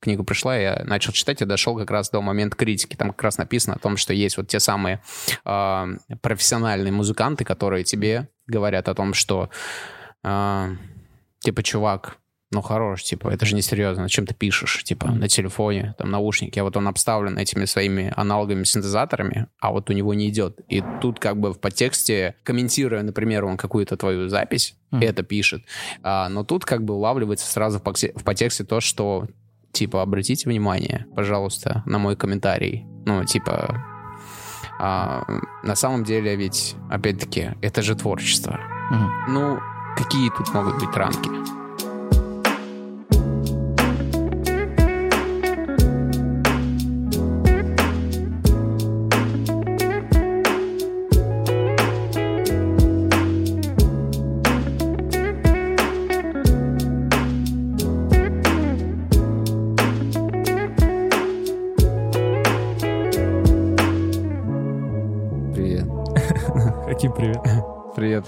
книга пришла, я начал читать и дошел как раз до момента критики. Там как раз написано о том, что есть вот те самые э, профессиональные музыканты, которые тебе говорят о том, что э, типа, чувак, ну, хорош, типа, это же несерьезно, чем ты пишешь, типа, на телефоне, там, наушники, а вот он обставлен этими своими аналоговыми синтезаторами, а вот у него не идет. И тут как бы в подтексте, комментируя, например, он какую-то твою запись, mm. это пишет, а, но тут как бы улавливается сразу в подтексте то, что, типа, обратите внимание, пожалуйста, на мой комментарий. Ну, типа, а, на самом деле ведь, опять-таки, это же творчество. Mm. Ну, какие тут могут быть рамки?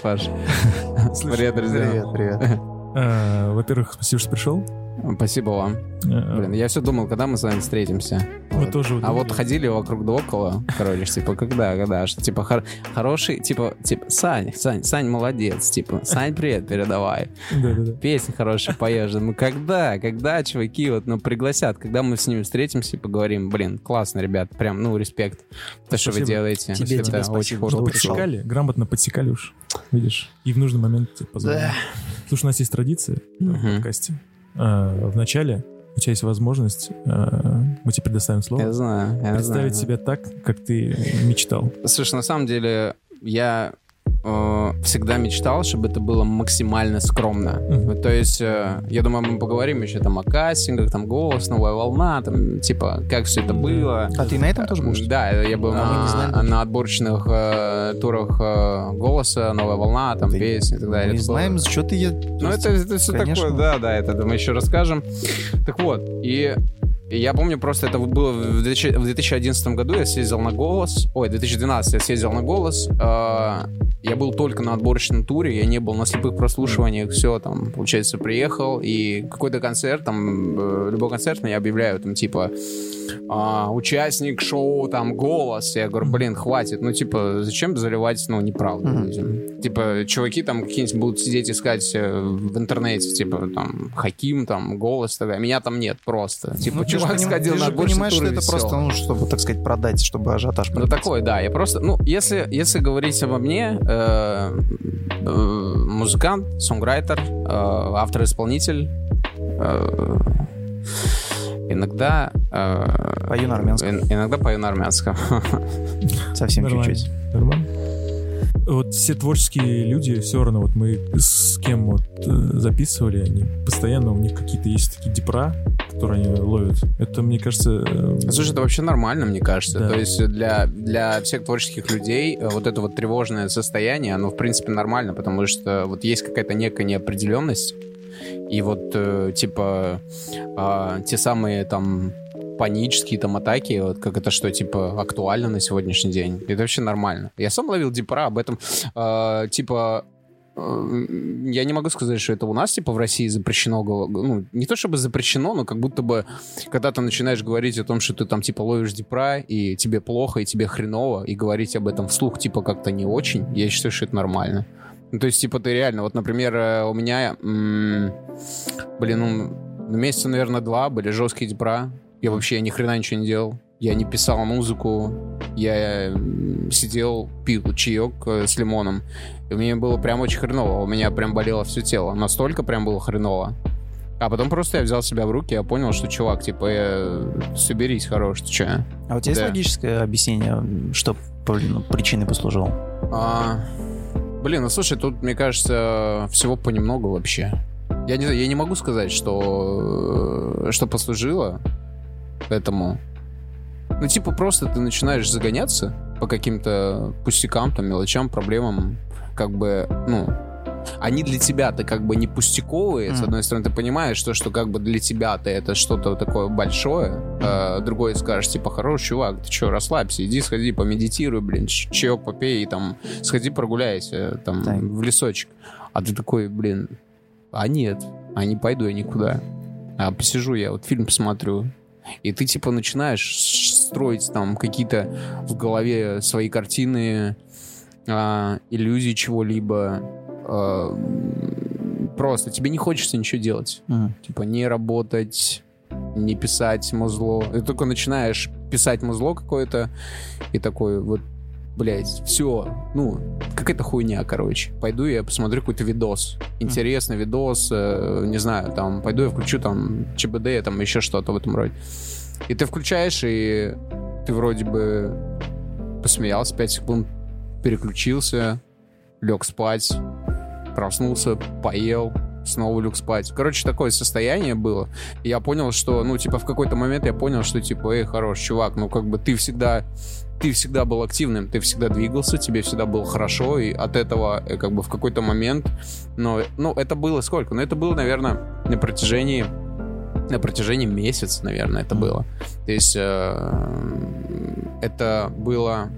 Привет, Паш. Привет, друзья. Привет, привет. А, во-первых, спасибо, что пришел. Спасибо вам. Блин, я все думал, когда мы с вами встретимся. Мы вот. тоже. А вот ходили вокруг да около, короче, типа, когда, когда, что, типа, хор хороший, типа, типа, Сань, Сань, Сань молодец, типа, Сань, привет, передавай. Да-да-да. Песни хорошие поешь. Ну, когда, когда, чуваки, вот, ну, пригласят, когда мы с ними встретимся и поговорим, блин, классно, ребят, прям, ну, респект. То, что вы делаете. Тебе, это тебе очень круто. Подсекали, грамотно подсекали уж, видишь, и в нужный момент позвонили. Да. Слушай, у нас есть традиция в подкасте. А, в начале у тебя есть возможность, э, мы тебе предоставим слово. Я знаю. Я представить знаю. себя так, как ты мечтал. Слушай, на самом деле я э, всегда мечтал, чтобы это было максимально скромно. Mm-hmm. То есть, э, я думаю, мы поговорим еще там о кастингах, там голос, новая волна, там типа как все это было. А ты на этом тоже будешь? Да, я был а, на, на отборочных э, турах э, голоса, новая волна, там да песни и так далее. Мы не знаем, было... что ты... Ну это, это все Конечно. такое, да, да, это мы еще расскажем. Так вот, и я помню просто, это было в 2011 году, я съездил на «Голос». Ой, 2012 я съездил на «Голос». А, я был только на отборочном туре, я не был на слепых прослушиваниях, все, там, получается, приехал, и какой-то концерт, там, э, любой концерт мне объявляют, там, типа, а, участник шоу, там, голос. Я говорю, блин, хватит. Ну, типа, зачем заливать, ну, неправду mm-hmm. Типа, чуваки там какие-нибудь будут сидеть искать э, в интернете, типа, там, Хаким, там, голос, тогда. Меня там нет просто. Типа, ну, чувак поним... сходил на больше понимаешь, что это просто, ну, чтобы, так сказать, продать, чтобы ажиотаж. Ну, такой, да. Я просто, ну, если, если говорить обо мне, музыкант, сонграйтер, э, автор-исполнитель, э, Иногда... Э, пою на армянском. Иногда пою на армянском. Совсем чуть-чуть. Нормально. Вот все творческие люди, все равно, вот мы с кем вот э, записывали, они постоянно, у них какие-то есть такие депра, которые они ловят. Это, мне кажется... Э, Слушай, это вообще нормально, мне кажется. Да. То есть для, для всех творческих людей э, вот это вот тревожное состояние, оно, в принципе, нормально, потому что вот есть какая-то некая неопределенность, и вот, э, типа, э, те самые там панические там атаки, вот как это что, типа, актуально на сегодняшний день. Это вообще нормально. Я сам ловил дипра об этом, э, типа, э, я не могу сказать, что это у нас, типа, в России запрещено, ну, не то чтобы запрещено, но как будто бы, когда ты начинаешь говорить о том, что ты там, типа, ловишь дипра, и тебе плохо, и тебе хреново, и говорить об этом вслух, типа, как-то не очень, я считаю, что это нормально. Ну, то есть, типа, ты реально, вот, например, э, у меня, блин, ну, месяца, наверное, два были жесткие депра. Я вообще ни хрена ничего не делал. Я не писал музыку, я сидел, пил чаек э, с лимоном. И мне было прям очень хреново. У меня прям болело все тело. Настолько прям было хреново. А потом просто я взял себя в руки, я понял, что, чувак, типа, я... соберись, хорош, ты че? А у тебя да. есть логическое объяснение, что ну, причиной послужило? А, Блин, ну слушай, тут, мне кажется, всего понемногу вообще. Я не, я не могу сказать, что, что послужило этому. Ну, типа, просто ты начинаешь загоняться по каким-то пустякам, там, мелочам, проблемам, как бы, ну, они для тебя-то как бы не пустяковые. Mm. С одной стороны, ты понимаешь, что, что как бы для тебя-то это что-то такое большое. А, другой скажешь, типа, хороший чувак, ты что, расслабься, иди сходи, помедитируй, блин, чаек попей, там, сходи прогуляйся, там, так. в лесочек. А ты такой, блин, а нет, а не пойду я никуда. А посижу я, вот фильм посмотрю. И ты, типа, начинаешь строить там какие-то в голове свои картины, а, иллюзии чего-либо. А, просто тебе не хочется ничего делать. Мгм. Типа, не работать, не писать музло. Ты только начинаешь писать музло какое-то, и такой вот, блядь, все, ну, какая-то хуйня, короче. Пойду я посмотрю какой-то видос. Интересный видос, э, не знаю, там, пойду я включу там ЧБД, там еще что-то в этом роде. И ты включаешь, и ты вроде бы посмеялся 5 секунд, переключился, лег спать, проснулся, поел, снова лег спать. Короче, такое состояние было. Я понял, что, ну, типа, в какой-то момент я понял, что, типа, эй, хорош, чувак, ну, как бы ты всегда, ты всегда был активным, ты всегда двигался, тебе всегда было хорошо, и от этого, э, как бы, в какой-то момент, но, ну, это было сколько? Ну, это было, наверное, на протяжении на протяжении месяца, наверное, это было. То есть э, это было...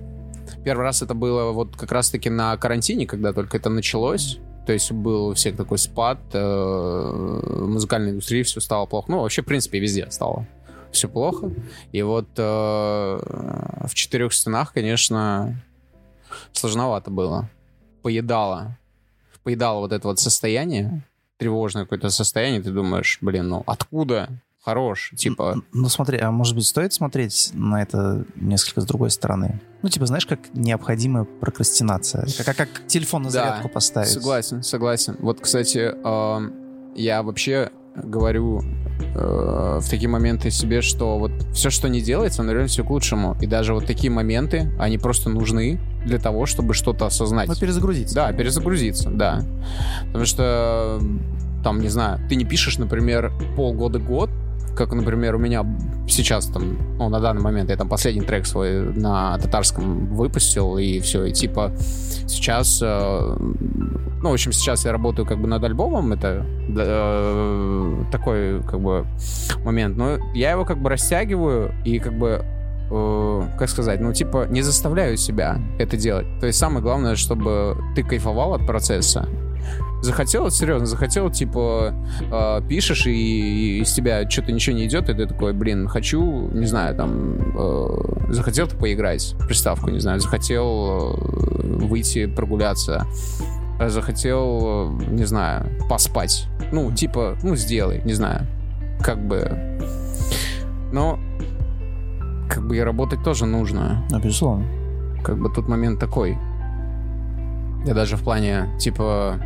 Первый раз это было вот как раз-таки на карантине, когда только это началось. То есть был у всех такой спад, э, в музыкальной индустрии все стало плохо. Ну, вообще, в принципе, везде стало все плохо. И вот э, в четырех стенах, конечно, сложновато было. Поедало. Поедало вот это вот состояние, тревожное какое-то состояние, ты думаешь, блин, ну откуда? Хорош, типа... Ну смотри, а может быть стоит смотреть на это несколько с другой стороны? Ну типа знаешь, как необходимая прокрастинация, как, как телефон на Да, зарядку поставить. Согласен, согласен. Вот, кстати, эм, я вообще говорю э, в такие моменты себе, что вот все, что не делается, оно реально все к лучшему. И даже вот такие моменты, они просто нужны для того, чтобы что-то осознать. Ну перезагрузиться. Да, перезагрузиться, да. Потому что, там, не знаю, ты не пишешь, например, полгода-год, как, например, у меня сейчас там, ну, на данный момент я там последний трек свой на татарском выпустил, и все, и типа сейчас, э, ну, в общем, сейчас я работаю как бы над альбомом, это э, такой как бы момент, но я его как бы растягиваю и как бы э, как сказать, ну, типа, не заставляю себя это делать. То есть самое главное, чтобы ты кайфовал от процесса. Захотел, серьезно, захотел, типа, э, пишешь, и, и из тебя что-то ничего не идет, и ты такой, блин, хочу, не знаю, там, э, захотел ты поиграть в приставку, не знаю, захотел э, выйти прогуляться, захотел, не знаю, поспать. Ну, типа, ну, сделай, не знаю. Как бы... Но как бы и работать тоже нужно. Ну, безусловно. Как бы тут момент такой. Я даже в плане, типа,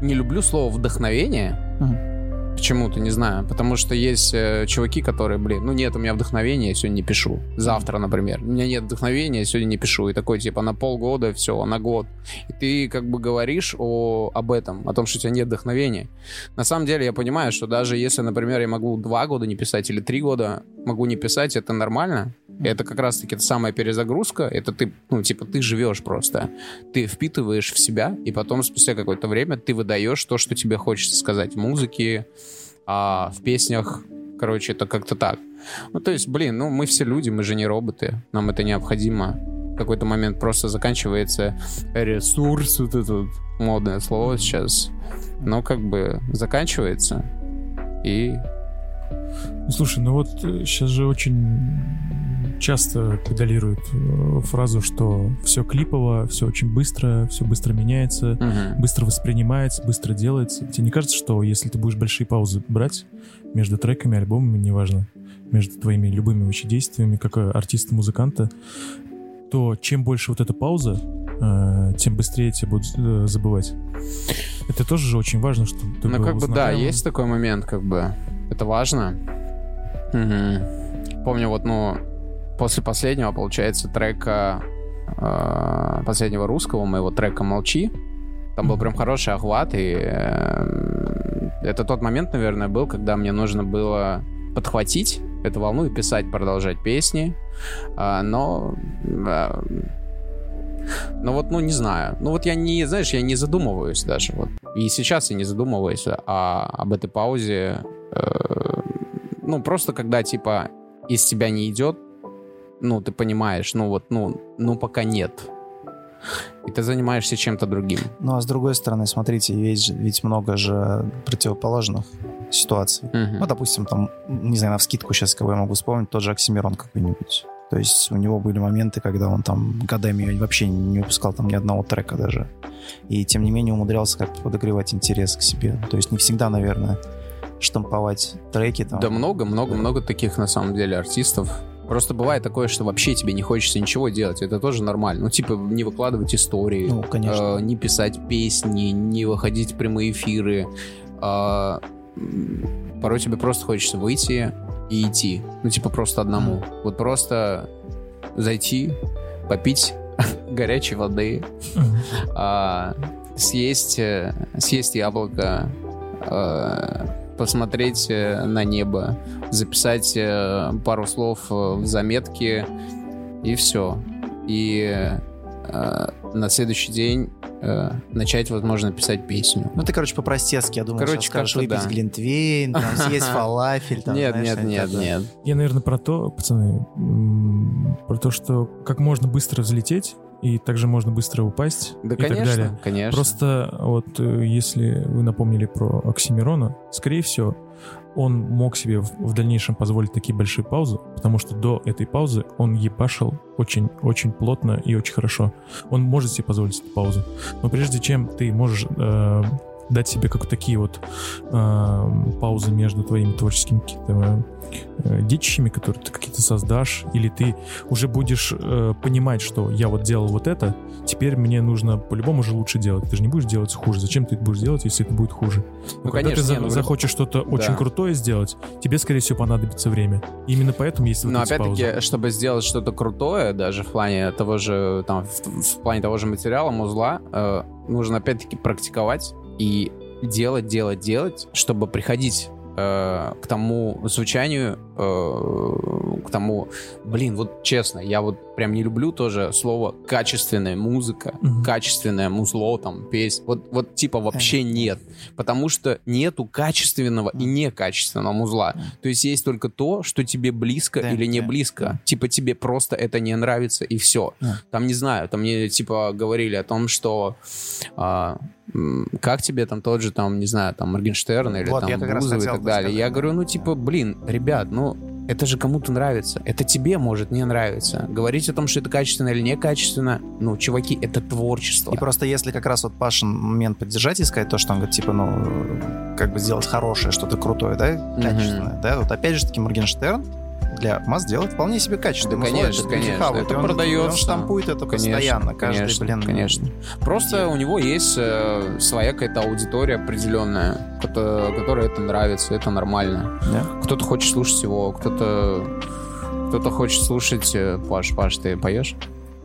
не люблю слово вдохновение. Мгм. Почему-то, не знаю. Потому что есть э, чуваки, которые, блин, ну нет у меня вдохновения, я сегодня не пишу. Завтра, например. У меня нет вдохновения, я сегодня не пишу. И такой, типа, на полгода, все, на год. И ты как бы говоришь о, об этом, о том, что у тебя нет вдохновения. На самом деле я понимаю, что даже если, например, я могу два года не писать или три года могу не писать, это нормально. Это как раз-таки та самая перезагрузка. Это ты, ну, типа, ты живешь просто. Ты впитываешь в себя, и потом спустя какое-то время ты выдаешь то, что тебе хочется сказать в музыке, а в песнях. Короче, это как-то так. Ну, то есть, блин, ну, мы все люди, мы же не роботы. Нам это необходимо. В какой-то момент просто заканчивается ресурс, вот это модное слово сейчас. Но как бы заканчивается. И Слушай, ну вот сейчас же очень часто педалируют э, фразу, что все клипово, все очень быстро, все быстро меняется, Мгм. быстро воспринимается, быстро делается. Тебе не кажется, что если ты будешь большие паузы брать между треками, альбомами, неважно, между твоими любыми вообще действиями, как э, артиста-музыканта, то чем больше вот эта пауза, э, тем быстрее тебя будут забывать. Это тоже же очень важно, что ты Ну, как бы, да, есть такой момент, как бы. Это важно. Мгм. Помню, вот, ну, после последнего, получается, трека э, последнего русского, моего трека «Молчи», там был прям хороший охват, и э, это тот момент, наверное, был, когда мне нужно было подхватить эту волну и писать, продолжать песни, А, но... э, но вот, ну, не знаю. Ну, вот я не, знаешь, я не задумываюсь даже. Вот. И сейчас я не задумываюсь о, об этой паузе. Э, ну, просто когда, типа, из тебя не идет, ну, ты понимаешь, ну, вот, ну, ну, пока нет. и ты занимаешься чем-то другим. Ну, а с другой стороны, смотрите, ведь, ведь много же противоположных ситуаций. Мгм. Ну, допустим, там, не знаю, на вскидку сейчас, кого я могу вспомнить, тот же Оксимирон какой-нибудь. То есть у него были моменты, когда он там годами вообще не выпускал там ни одного трека даже. И тем не менее умудрялся как-то подогревать интерес к себе. То есть не всегда, наверное, штамповать треки там. Да много, много, много таких на самом деле артистов. Просто бывает такое, что вообще тебе не хочется ничего делать. Это тоже нормально. Ну, типа, не выкладывать истории, Ну, конечно. э, не писать песни, не выходить в прямые эфиры. М, порой тебе просто хочется выйти и идти. Ну, типа, просто одному. Вот просто зайти, попить горячей воды, а, съесть, э, съесть яблоко, э, посмотреть э, на небо, записать э, пару слов э, в заметке, и все. И э, на следующий день э, начать, возможно, писать песню. Ну, ты, короче, по-простецки, я думаю, Короче, сейчас скажешь, выпить да. глинтвейн, там, съесть фалафель. там, нет, знаешь, нет, нет, нет. Я, наверное, про то, пацаны, про то, что как можно быстро взлететь и также можно быстро упасть Да, и так далее. конечно, конечно. Просто вот э, если вы напомнили про Оксимирона, скорее всего, он мог себе в, в дальнейшем позволить такие большие паузы, потому что до этой паузы он ебашил очень-очень плотно и очень хорошо. Он может себе позволить эту паузу. Но прежде чем ты можешь э, дать себе как такие вот э, паузы между твоими творческими какими-то э, детищами, которые ты какие-то создашь, или ты уже будешь э, понимать, что я вот делал вот это, теперь мне нужно по-любому же лучше делать. Ты же не будешь делать хуже. Зачем ты это будешь делать, если это будет хуже? Ну, когда конечно, ты за- не, ну, захочешь что-то очень Да. крутое сделать, тебе, скорее всего, понадобится время. И именно поэтому есть вот Но опять-таки, паузы. чтобы сделать что-то крутое, даже в плане того же, там, в, в плане того же материала, музла, э, нужно опять-таки практиковать и делать, делать, делать, чтобы приходить э, к тому звучанию, э, к тому, блин, вот честно, я вот прям не люблю тоже слово качественная музыка, Мгм. качественное музло, там, песня, вот, вот типа вообще нет, потому что нету качественного и некачественного музла, то есть есть только то, что тебе близко Да, или не да, близко, да. типа тебе просто это не нравится и все. Да. Там не знаю, там мне типа говорили о том, что а, как тебе там тот же там не знаю там Моргенштерн или Вот, там я как раз Бузова и так далее. сказать, Я да. говорю, ну типа, блин, ребят, ну это же кому-то нравится. Это тебе может не нравиться. Говорить о том, что это качественно или некачественно, ну, чуваки, это творчество. И просто если как раз вот Пашин момент поддержать и сказать то, что он говорит, типа, ну, как бы сделать хорошее, что-то крутое, да, качественное, да, вот опять же таки Моргенштерн для масс делает вполне себе качественно. Да, конечно, люди конечно. хавают, Это он- продается. Он штампует это Конечно, постоянно, каждый, конечно, блин. конечно. Просто у него есть э, своя какая-то аудитория определенная, кото- которой это нравится, это нормально. Да. Кто-то хочет слушать его, кто-то кто-то хочет слушать... э, Паш, Паш, ты поешь?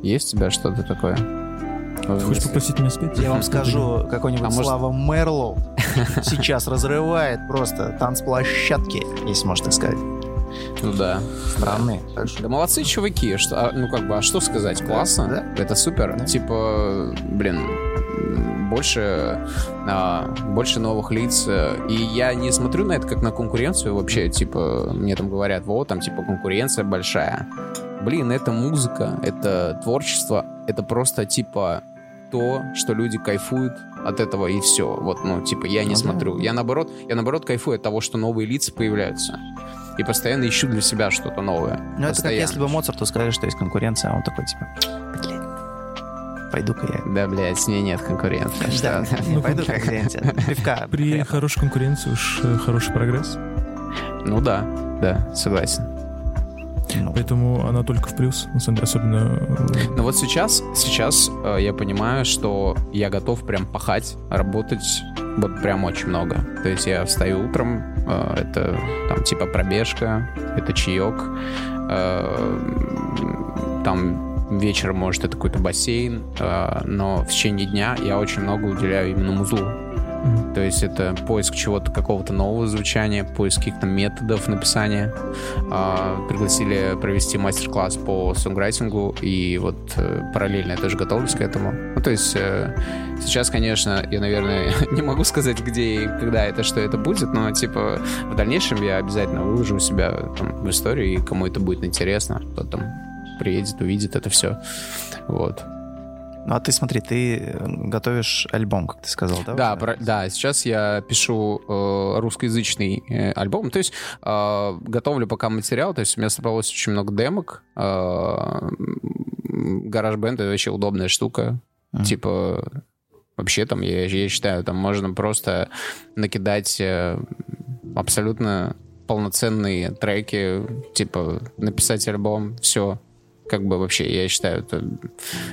Есть у тебя что-то такое? Ты хочешь попросить меня спеть? Я вам скажу, какой-нибудь А может- Слава Мерлоу сейчас разрывает просто танцплощадки, если можно так сказать. Ну да. Странные. что- Да молодцы чуваки, что, а, ну как бы, а что сказать, классно, да. это супер, Да. типа, блин, больше, а, больше новых лиц, и я не смотрю на это как на конкуренцию вообще, типа, мне там говорят, вот, там, типа, конкуренция большая, блин, это музыка, это творчество, это просто, типа, то, что люди кайфуют от этого, и все, вот, ну, типа, я не Ну да. смотрю, я наоборот, я наоборот кайфую от того, что новые лица появляются, и постоянно ищу для себя что-то новое. Ну, это как если бы Моцарту сказали, что есть конкуренция, а он такой, типа, пойду-ка я. Да, блядь, с ней нет конкуренции. Да, пойду конкуренция. Пивка. При хорошей конкуренции уж э, хороший прогресс. Ну да, да, согласен. Ну, Поэтому она только в плюс, особенно... э, Но вот сейчас, сейчас э, я понимаю, что я готов прям пахать, работать вот прям очень много. То есть я встаю утром, э, это там типа пробежка, это чаек, там вечером может это какой-то бассейн, но в течение дня я очень много уделяю именно музлу. То есть это поиск чего-то, какого-то нового звучания, поиск каких-то методов написания. А, пригласили провести мастер-класс по сонграйтингу, и вот э, параллельно я тоже готовлюсь к этому. Ну, то есть э, сейчас, конечно, я, наверное, не могу сказать, где и когда это, что это будет, но, типа, в дальнейшем я обязательно выложу себя там, в историю, и кому это будет интересно, кто там приедет, увидит это все. Вот. Ну а ты смотри, ты э, готовишь альбом, как ты сказал, да? Да, про, да. Сейчас я пишу э, русскоязычный э, альбом. То есть э, готовлю пока материал. То есть у меня собралось очень много демок. Э, GarageBand — это вообще удобная штука. Mm. Типа вообще там, я, я считаю, там можно просто накидать э, абсолютно полноценные треки, типа написать альбом, все, как бы вообще, я считаю, это,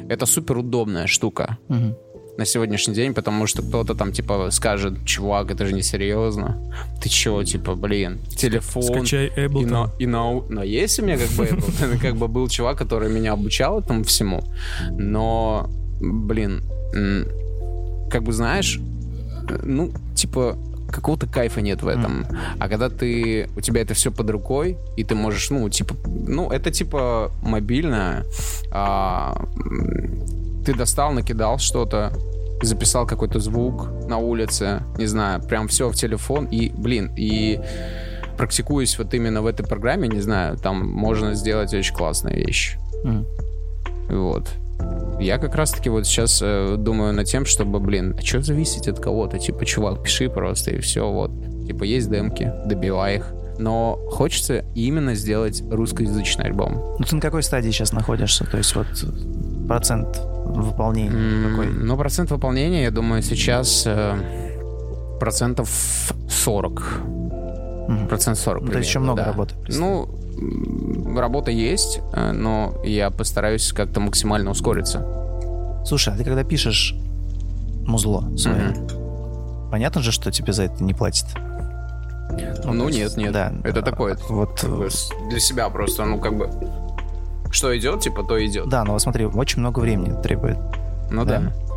это супер удобная штука. Угу. На сегодняшний день, потому что кто-то там, типа, скажет, чувак, это же не серьезно. Ты чего, типа, блин, телефон. Скачай Ableton. И на, и на, но есть у меня как бы Ableton. Как бы был чувак, который меня обучал этому всему. Но, блин, как бы знаешь, ну, типа, какого-то кайфа нет в этом. Mm. А когда ты, у тебя это все под рукой, и ты можешь, ну, типа, ну, это типа мобильно, а, ты достал, накидал что-то, записал какой-то звук на улице, не знаю, прям все в телефон, и, блин, и практикуясь вот именно в этой программе, не знаю, там можно сделать очень классные вещи. Mm. Вот. Я как раз-таки вот сейчас э, думаю над тем, чтобы, блин, а что зависеть от кого-то? Типа, чувак, пиши просто, и все, вот. Типа, есть демки, добивай их. Но хочется именно сделать русскоязычный альбом. Ну, ты на какой стадии сейчас находишься? То есть вот процент выполнения mm, какой? Ну, процент выполнения, я думаю, сейчас э, процентов 40. Mm. Процент 40 ну, То есть еще много да. работы. Ну, работа есть, э, но я постараюсь как-то максимально ускориться. Слушай, а ты когда пишешь музло свое, mm-hmm. понятно же, что тебе за это не платят? Ну, ну нет, нет. Да, это такое. Вот для себя просто, ну как бы, что идет, типа то идет. Да, но вот смотри, очень много времени требует. Ну да. да.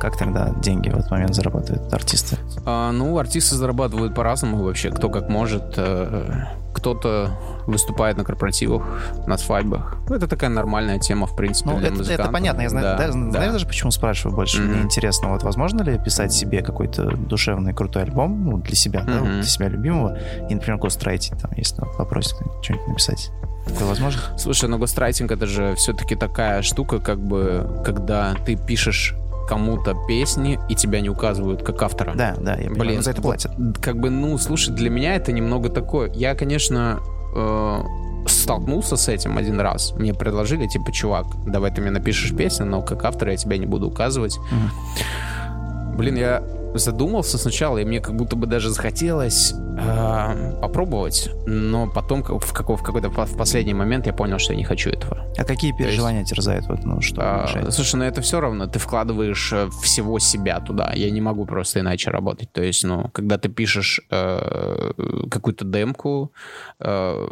Как тогда деньги в этот момент зарабатывают артисты? А, ну, артисты зарабатывают по-разному вообще, кто как может. Э, кто-то выступает на корпоративах, на свадьбах. Ну, это такая нормальная тема, в принципе, ну, для это, музыкантов. это понятно. Я знаю, да, да, да. знаешь даже, почему спрашиваю больше? Mm-hmm. Мне интересно, вот возможно ли писать себе какой-то душевный крутой альбом ну, для себя, mm-hmm. да, для себя любимого, и, например, гострайтить, там, если попросит что-нибудь написать? Это возможно? Слушай, ну гострайтинг это же все-таки такая штука, как бы, когда ты пишешь кому-то песни, и тебя не указывают как автора. Да, да, я понимаю, Блин, за это платят. Как бы, ну, слушай, для меня это немного такое. Я, конечно, э, столкнулся с этим один раз. Мне предложили, типа, чувак, давай ты мне напишешь песню, но как автор я тебя не буду указывать. Mm. Блин, я задумался сначала, и мне как будто бы даже захотелось э, попробовать, но потом в, какой, в какой-то в последний момент я понял, что я не хочу этого. А какие переживания есть, терзают? Вот, ну, что а, слушай, ну это все равно, ты вкладываешь э, всего себя туда. Я не могу просто иначе работать. То есть, ну, когда ты пишешь э, какую-то демку, э,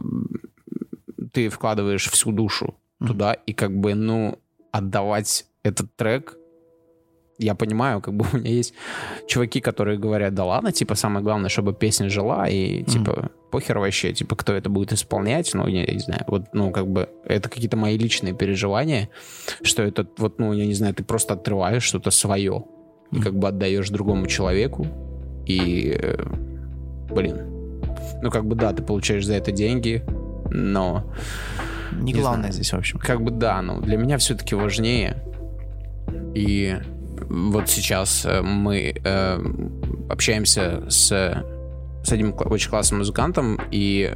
ты вкладываешь всю душу mm-hmm. туда, и как бы, ну, отдавать этот трек я понимаю, как бы у меня есть чуваки, которые говорят, да ладно, типа, самое главное, чтобы песня жила, и, типа, mm-hmm. похер вообще, типа, кто это будет исполнять, ну, я, не знаю, вот, ну, как бы, это какие-то мои личные переживания, что это, вот, ну, я не знаю, ты просто отрываешь что-то свое, mm-hmm. и как бы отдаешь другому человеку, и, э, блин, ну, как бы, да, ты получаешь за это деньги, но... Не, не главное знаю, здесь, в общем. Как бы, да, ну, для меня все-таки важнее, и вот сейчас э, мы э, общаемся с, с одним очень классным музыкантом, и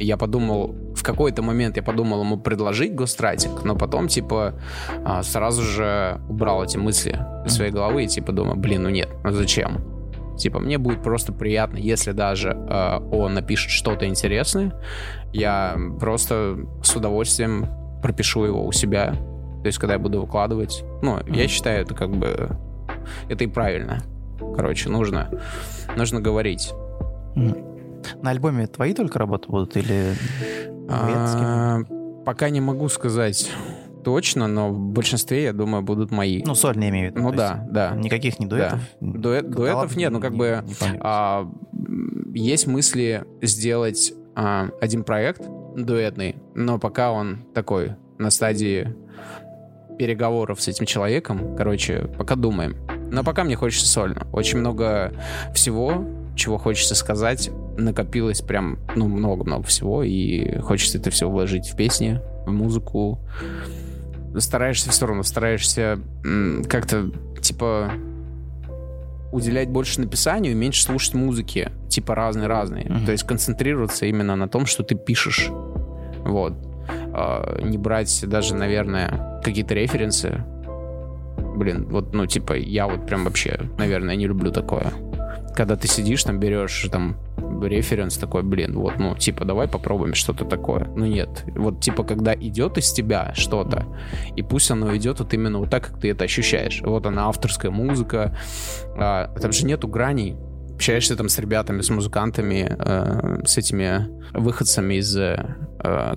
я подумал, в какой-то момент я подумал ему предложить гострайтинг, но потом, типа, а, сразу же убрал эти мысли из своей головы и, типа, думаю, блин, ну нет, ну зачем? Типа, мне будет просто приятно, если даже э, он напишет что-то интересное, я просто с удовольствием пропишу его у себя есть, когда я буду выкладывать, ну, mm-hmm. я считаю, это как бы это и правильно. Короче, нужно, нужно говорить. Mm-hmm. На альбоме твои только работы будут или а, пока не могу сказать точно, но в большинстве, я думаю, будут мои. Ну, сольные имею в виду. Ну да, да. Никаких не дуэтов? Да. Дуэт, дуэтов нет, ну как не, бы не а, есть мысли сделать а, один проект дуэтный, но пока он такой на стадии переговоров с этим человеком. Короче, пока думаем. Но пока мне хочется сольно. Очень много всего, чего хочется сказать, накопилось прям, ну, много-много всего, и хочется это все вложить в песни, в музыку, стараешься все равно, стараешься как-то, типа, уделять больше написанию меньше слушать музыки, типа разные-разные. Mm-hmm. То есть концентрироваться именно на том, что ты пишешь. Вот. А, не брать даже, наверное, какие-то референсы. Блин, вот, ну, типа, я вот прям вообще, наверное, не люблю такое. Когда ты сидишь, там, берешь, там, референс такой, блин, вот, ну, типа, давай попробуем что-то такое. Ну, нет. Вот, типа, когда идет из тебя что-то, и пусть оно идет вот именно вот так, как ты это ощущаешь. Вот она, авторская музыка. А, там же нету граней общаешься там с ребятами, с музыкантами, э, с этими выходцами из э,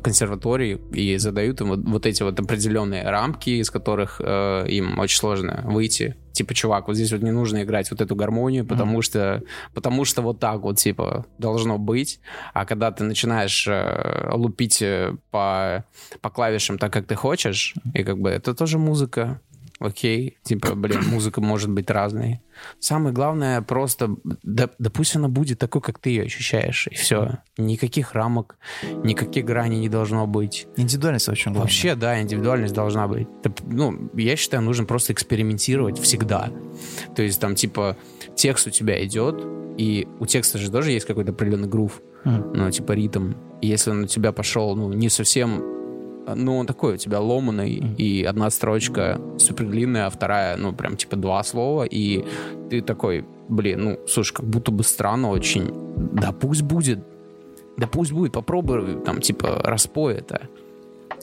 консерватории и задают им вот, вот эти вот определенные рамки, из которых э, им очень сложно выйти. Типа, чувак, вот здесь вот не нужно играть вот эту гармонию, потому mm-hmm. что потому что вот так вот типа должно быть. А когда ты начинаешь э, лупить э, по по клавишам так, как ты хочешь, и как бы это тоже музыка окей, типа, блин, музыка может быть разной. Самое главное просто, да, да пусть она будет такой, как ты ее ощущаешь, и все. Никаких рамок, никаких граней не должно быть. Индивидуальность очень главное. Вообще, да, индивидуальность должна быть. Ну, я считаю, нужно просто экспериментировать всегда. То есть там, типа, текст у тебя идет, и у текста же тоже есть какой-то определенный грув, mm. ну, типа ритм. И если он у тебя пошел, ну, не совсем ну, он такой у тебя ломаный, mm-hmm. и одна строчка супер длинная, а вторая, ну, прям типа два слова, и ты такой, блин, ну, слушай, как будто бы странно очень. Да пусть будет, да пусть будет, попробуй, там, типа, распой это.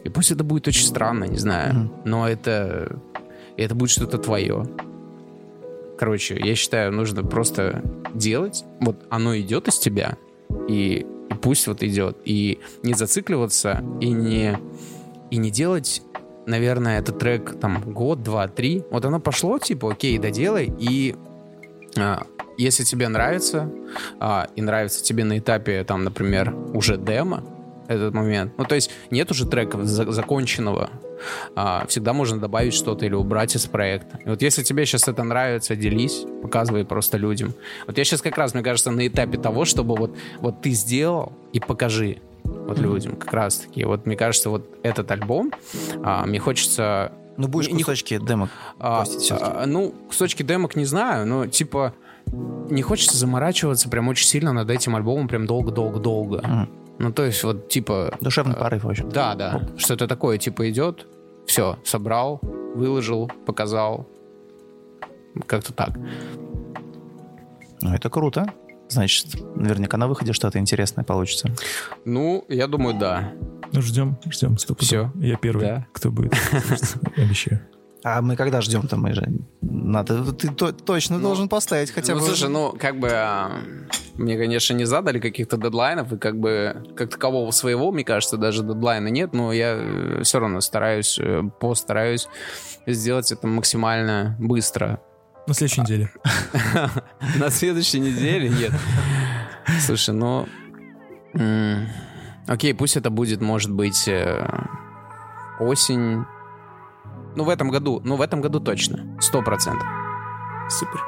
И пусть это будет очень странно, не знаю, mm-hmm. но это, это будет что-то твое. Короче, я считаю, нужно просто делать, вот оно идет из тебя, и и пусть вот идет. И не зацикливаться, и не, и не делать наверное, этот трек там год, два, три. Вот оно пошло, типа, окей, доделай. И а, если тебе нравится, а, и нравится тебе на этапе, там, например, уже демо, этот момент. Ну, то есть нет уже трека за- законченного. А, всегда можно добавить что-то или убрать из проекта. И вот если тебе сейчас это нравится, делись, показывай просто людям. Вот я сейчас как раз, мне кажется, на этапе того, чтобы вот, вот ты сделал и покажи вот mm-hmm. людям как раз-таки. Вот мне кажется, вот этот альбом, а, мне хочется... Ну, будешь не, кусочки не, демок а, а, Ну, кусочки демок не знаю, но типа не хочется заморачиваться прям очень сильно над этим альбомом прям долго-долго-долго. Mm. Ну, то есть, вот, типа... Душевный э, порыв, в общем. Да, да. Что-то такое, типа, идет, все, собрал, выложил, показал. Как-то так. Ну, это круто. Значит, наверняка на выходе что-то интересное получится. Ну, я думаю, да. Ну, ждем, ждем. Стоп, Все. Я первый, да. кто будет. Обещаю. А мы когда ждем-то? Мы же... Надо... Ты то, точно ну, должен поставить хотя ну, бы... слушай, ну, как бы... А, мне, конечно, не задали каких-то дедлайнов, и как бы как такового своего, мне кажется, даже дедлайна нет, но я э, все равно стараюсь, э, постараюсь сделать это максимально быстро. На следующей неделе. На следующей неделе? Нет. Слушай, ну... Окей, пусть это будет, может быть, э, осень, ну, в этом году. Ну, в этом году точно. Сто процентов. Супер.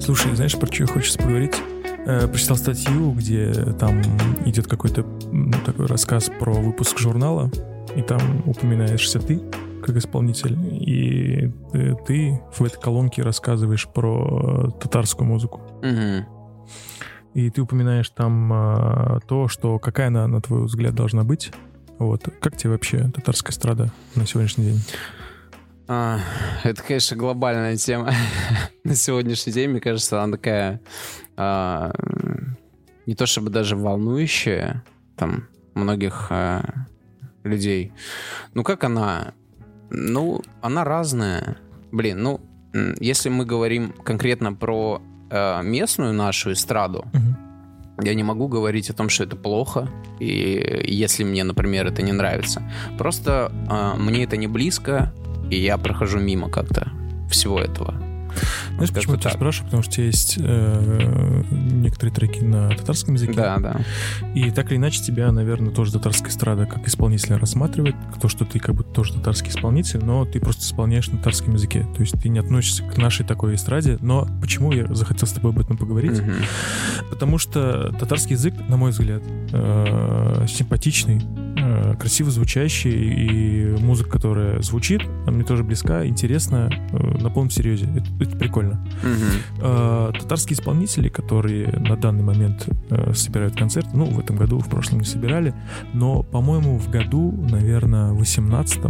Слушай, знаешь, про что хочется поговорить? Э, прочитал статью, где там идет какой-то такой рассказ про выпуск журнала, и там упоминаешься ты как исполнитель, и ты, в этой колонке рассказываешь про татарскую музыку. Угу. И ты упоминаешь там а, то, что какая она, на твой взгляд, должна быть. Вот. Как тебе вообще татарская эстрада на сегодняшний день? А, это, конечно, глобальная тема на сегодняшний день. Мне кажется, она такая а, не то чтобы даже волнующая там многих а, людей. Ну, как она ну, она разная. Блин, ну, если мы говорим конкретно про э, местную нашу эстраду, угу. я не могу говорить о том, что это плохо, и если мне, например, это не нравится. Просто э, мне это не близко, и я прохожу мимо как-то всего этого. Знаешь, почему я спрашиваю? Потому что есть э, некоторые треки на татарском языке. Да, да. И так или иначе тебя, наверное, тоже татарская эстрада как исполнителя рассматривает. То, что ты как бы тоже татарский исполнитель, но ты просто исполняешь на татарском языке. То есть ты не относишься к нашей такой эстраде. Но почему я захотел с тобой об этом поговорить? Потому что татарский язык, на мой взгляд, э, симпатичный, э, красиво звучащий, и музыка, которая звучит, она мне тоже близка, интересна, э, на полном серьезе. Это, это прикольно. Э, татарские исполнители, которые на данный момент э, собирают концерты, ну, в этом году, в прошлом не собирали, но, по-моему, в году, наверное, в 18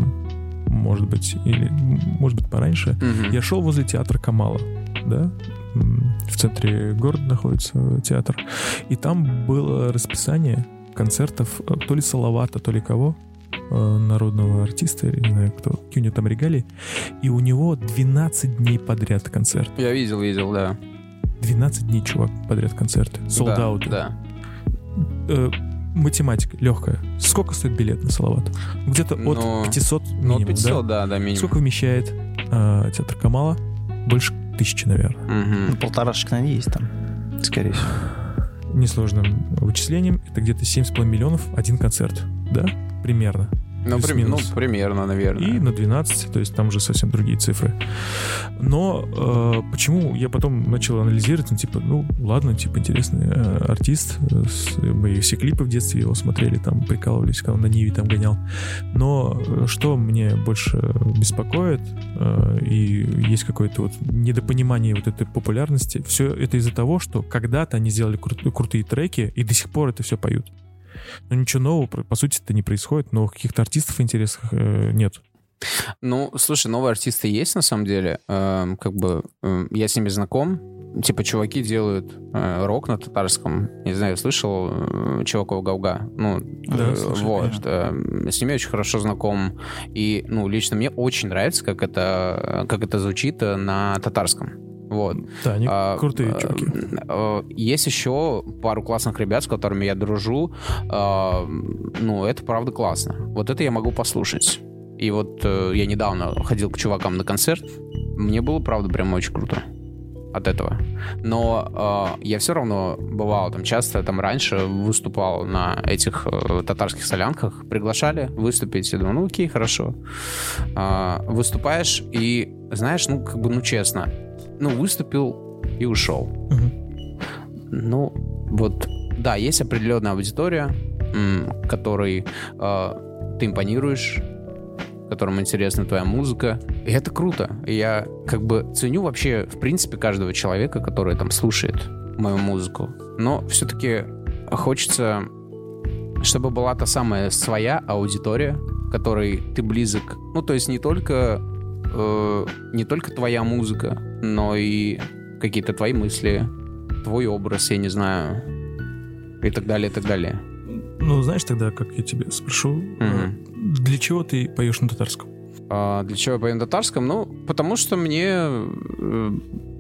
может быть, или, может быть, пораньше, Мгм. я шел возле театра Камала, да, в центре города находится театр, и там было расписание концертов э, то ли Салавата, то ли кого, народного артиста, или не знаю кто, какие у него там регалии, и у него 12 дней подряд концерт. Я видел, видел, да. 12 дней, чувак, подряд концерты. Да, Солдауты. Да. Э, математика легкая. Сколько стоит билет на Салават? Где-то от Ну, 500 Ну, минимум, 500, да? да, да, минимум. Сколько вмещает э, театр Камала? Больше тысячи, наверное. Мгм. Ну, полторашек, наверное, есть там, скорее всего. Несложным вычислением это где-то 7,5 миллионов один концерт, да? Примерно. Ну, при- ну, примерно, наверное. И на 12, то есть там уже совсем другие цифры. Но э, почему я потом начал анализировать, ну, типа, ну, ладно, типа, интересный э, артист, э, мы все клипы в детстве его смотрели, там, прикалывались, когда он на Ниве там гонял. Но э, что мне больше беспокоит, э, и есть какое-то вот недопонимание вот этой популярности, все это из-за того, что когда-то они сделали кру- крутые треки, и до сих пор это все поют. Но ничего нового, по- сути, это не происходит, новых каких-то артистов интересных э, нет. Ну, слушай, новые артисты есть на самом деле. Эм, как бы эм, я с ними знаком. Типа, чуваки делают э, рок на татарском. Не знаю, слышал э, чуваков Гауга? Ну, Да, э, слышал, вот. э, с ними очень хорошо знаком. И, ну, лично мне очень нравится, как это, как это звучит э, на татарском. Вот. Да, они А, крутые а, чуваки. а, Есть еще пару классных ребят, с которыми я дружу. А, Ну, это правда классно. Вот это я могу послушать. И вот э, я недавно ходил к чувакам на концерт. Мне было, правда, прям очень круто от этого. Но э, я все равно бывал там часто, там раньше выступал на этих э, татарских солянках. Приглашали выступить. Я думаю, ну окей, хорошо. А, выступаешь и, знаешь, ну как бы, ну честно, ну выступил и ушел. Мгм. Ну, вот, да, есть определенная аудитория, которой э, ты импонируешь, которым интересна твоя музыка. И это круто. Я как бы ценю вообще, в принципе, каждого человека, который там слушает мою музыку. Но все-таки хочется, чтобы была та самая своя аудитория, которой ты близок. Ну, то есть не только, э, не только твоя музыка, но и какие-то твои мысли, твой образ, я не знаю, и так далее, и так далее. Ну, знаешь тогда, как я тебе спрошу, э, для чего ты поешь на татарском? А для чего я пою на татарском? Ну, потому что мне э,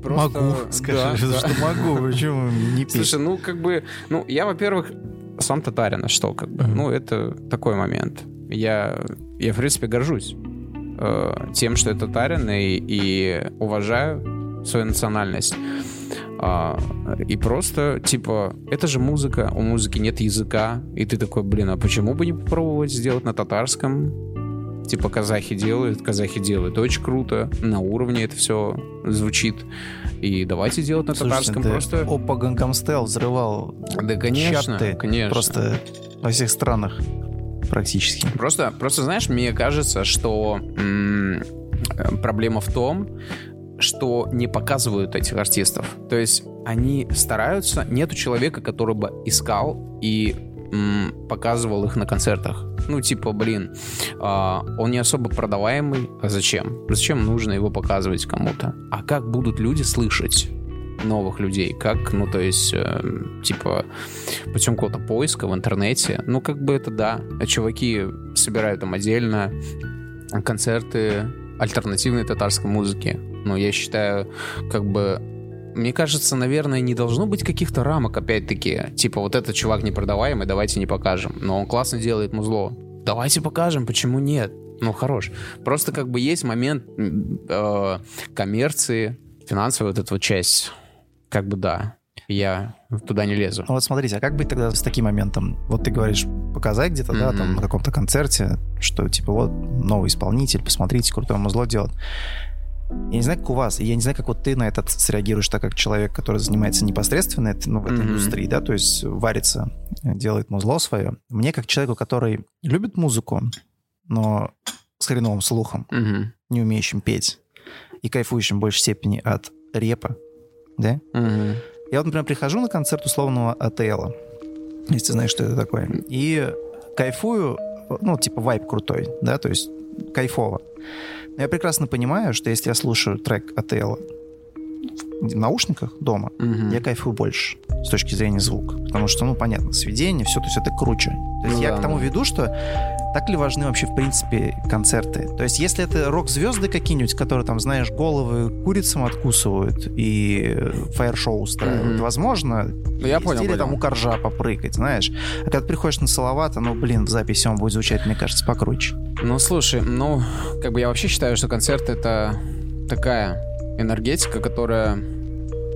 просто... могу, Да, скажи, да. что могу, почему не петь? Слушай, ну, как бы... Ну, я, во-первых, сам татарин, а что, как бы? Ага. Ну, это такой момент. Я, я в принципе, горжусь э, тем, что я татарин, и, и уважаю свою национальность. А, и просто, типа, это же музыка, у музыки нет языка, и ты такой, блин, а почему бы не попробовать сделать на татарском? Типа, казахи делают, казахи делают очень круто, на уровне это все звучит. И давайте делать на Слушайте, татарском просто... Опа Стайл взрывал Да, конечно, чарты конечно. просто во всех странах практически. Просто, просто, знаешь, мне кажется, что м, э, проблема в том, что не показывают этих артистов. То есть они стараются, нету человека, который бы искал и м, показывал их на концертах. Ну, типа, блин, а, он не особо продаваемый. А зачем? Зачем нужно его показывать кому-то? А как будут люди слышать? Новых людей, как, ну, то есть, э, типа, путем какого-то поиска в интернете, ну, как бы это да, чуваки собирают там отдельно концерты альтернативной татарской музыки, но я считаю, как бы, мне кажется, наверное, не должно быть каких-то рамок, опять-таки, типа, вот этот чувак непродаваемый, давайте не покажем, но он классно делает музло, давайте покажем, почему нет? Ну, хорош. Просто как бы есть момент э, коммерции, финансовая вот эта вот часть, как бы да, я туда не лезу. Ну вот смотрите, а как быть тогда с таким моментом? Вот ты говоришь, показать где-то, mm-hmm. да, там на каком-то концерте, что типа вот новый исполнитель, посмотрите, крутое музло делает. Я не знаю, как у вас, я не знаю, как вот ты на это среагируешь, так как человек, который занимается непосредственно ну, в этой mm-hmm. индустрии, да, то есть варится, делает музло свое. Мне, как человеку, который любит музыку, но с хреновым слухом, mm-hmm. не умеющим петь и кайфующим в большей степени от репа, да, mm-hmm. я вот, например, прихожу на концерт условного АТЛа, если ты знаешь, что это такое, и кайфую, ну, типа вайп крутой, да, то есть кайфово. Но я прекрасно понимаю, что если я слушаю трек АТЛ в наушниках дома, угу. я кайфую больше с точки зрения звука. Потому что, ну, понятно, сведение, все, то есть это круче. То есть ну, я да. к тому веду, что так ли важны вообще, в принципе, концерты? То есть если это рок-звезды какие-нибудь, которые, там, знаешь, головы курицам откусывают и фаер-шоу устраивают, mm-hmm. возможно, ну, я понял, или понял. там у коржа попрыгать, знаешь. А когда ты приходишь на Салавата, ну, блин, в записи он будет звучать, мне кажется, покруче. Ну, слушай, ну, как бы я вообще считаю, что концерт — это такая энергетика, которая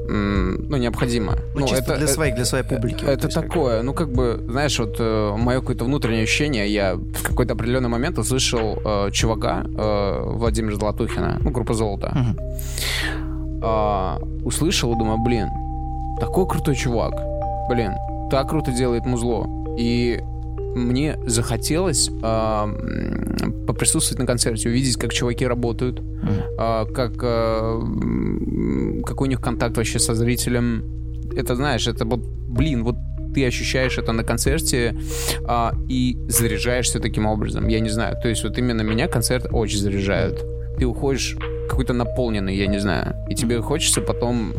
ну, необходимо. Ну, ну это для своих, для своей публики. Это вот, такое, как... ну, как бы, знаешь, вот э, мое какое-то внутреннее ощущение, я в какой-то определенный момент услышал э, чувака э, Владимира Золотухина, ну, группа «Золото». Угу. Э, услышал и думаю, блин, такой крутой чувак, блин, так круто делает музло. И мне захотелось э, поприсутствовать на концерте, увидеть, как чуваки работают, mm. э, как, э, какой у них контакт вообще со зрителем. Это, знаешь, это вот, блин, вот ты ощущаешь это на концерте а, и заряжаешься таким образом. Я не знаю. То есть вот именно меня концерт очень заряжает. Ты уходишь какой-то наполненный, я не знаю. И тебе хочется потом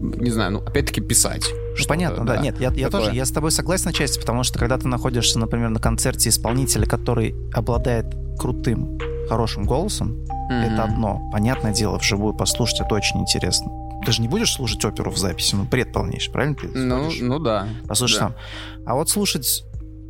не знаю, ну, опять-таки писать. Понятно, да. да. Нет, я, я тоже, я с тобой согласен отчасти, потому что когда ты находишься, например, на концерте исполнителя, который обладает крутым, хорошим голосом, mm-hmm. это одно. Понятное дело, вживую послушать это очень интересно. Ты же не будешь слушать оперу в записи, ну, бред полнейший, правильно? Ты ну, ну да. Послушай да. там. А вот слушать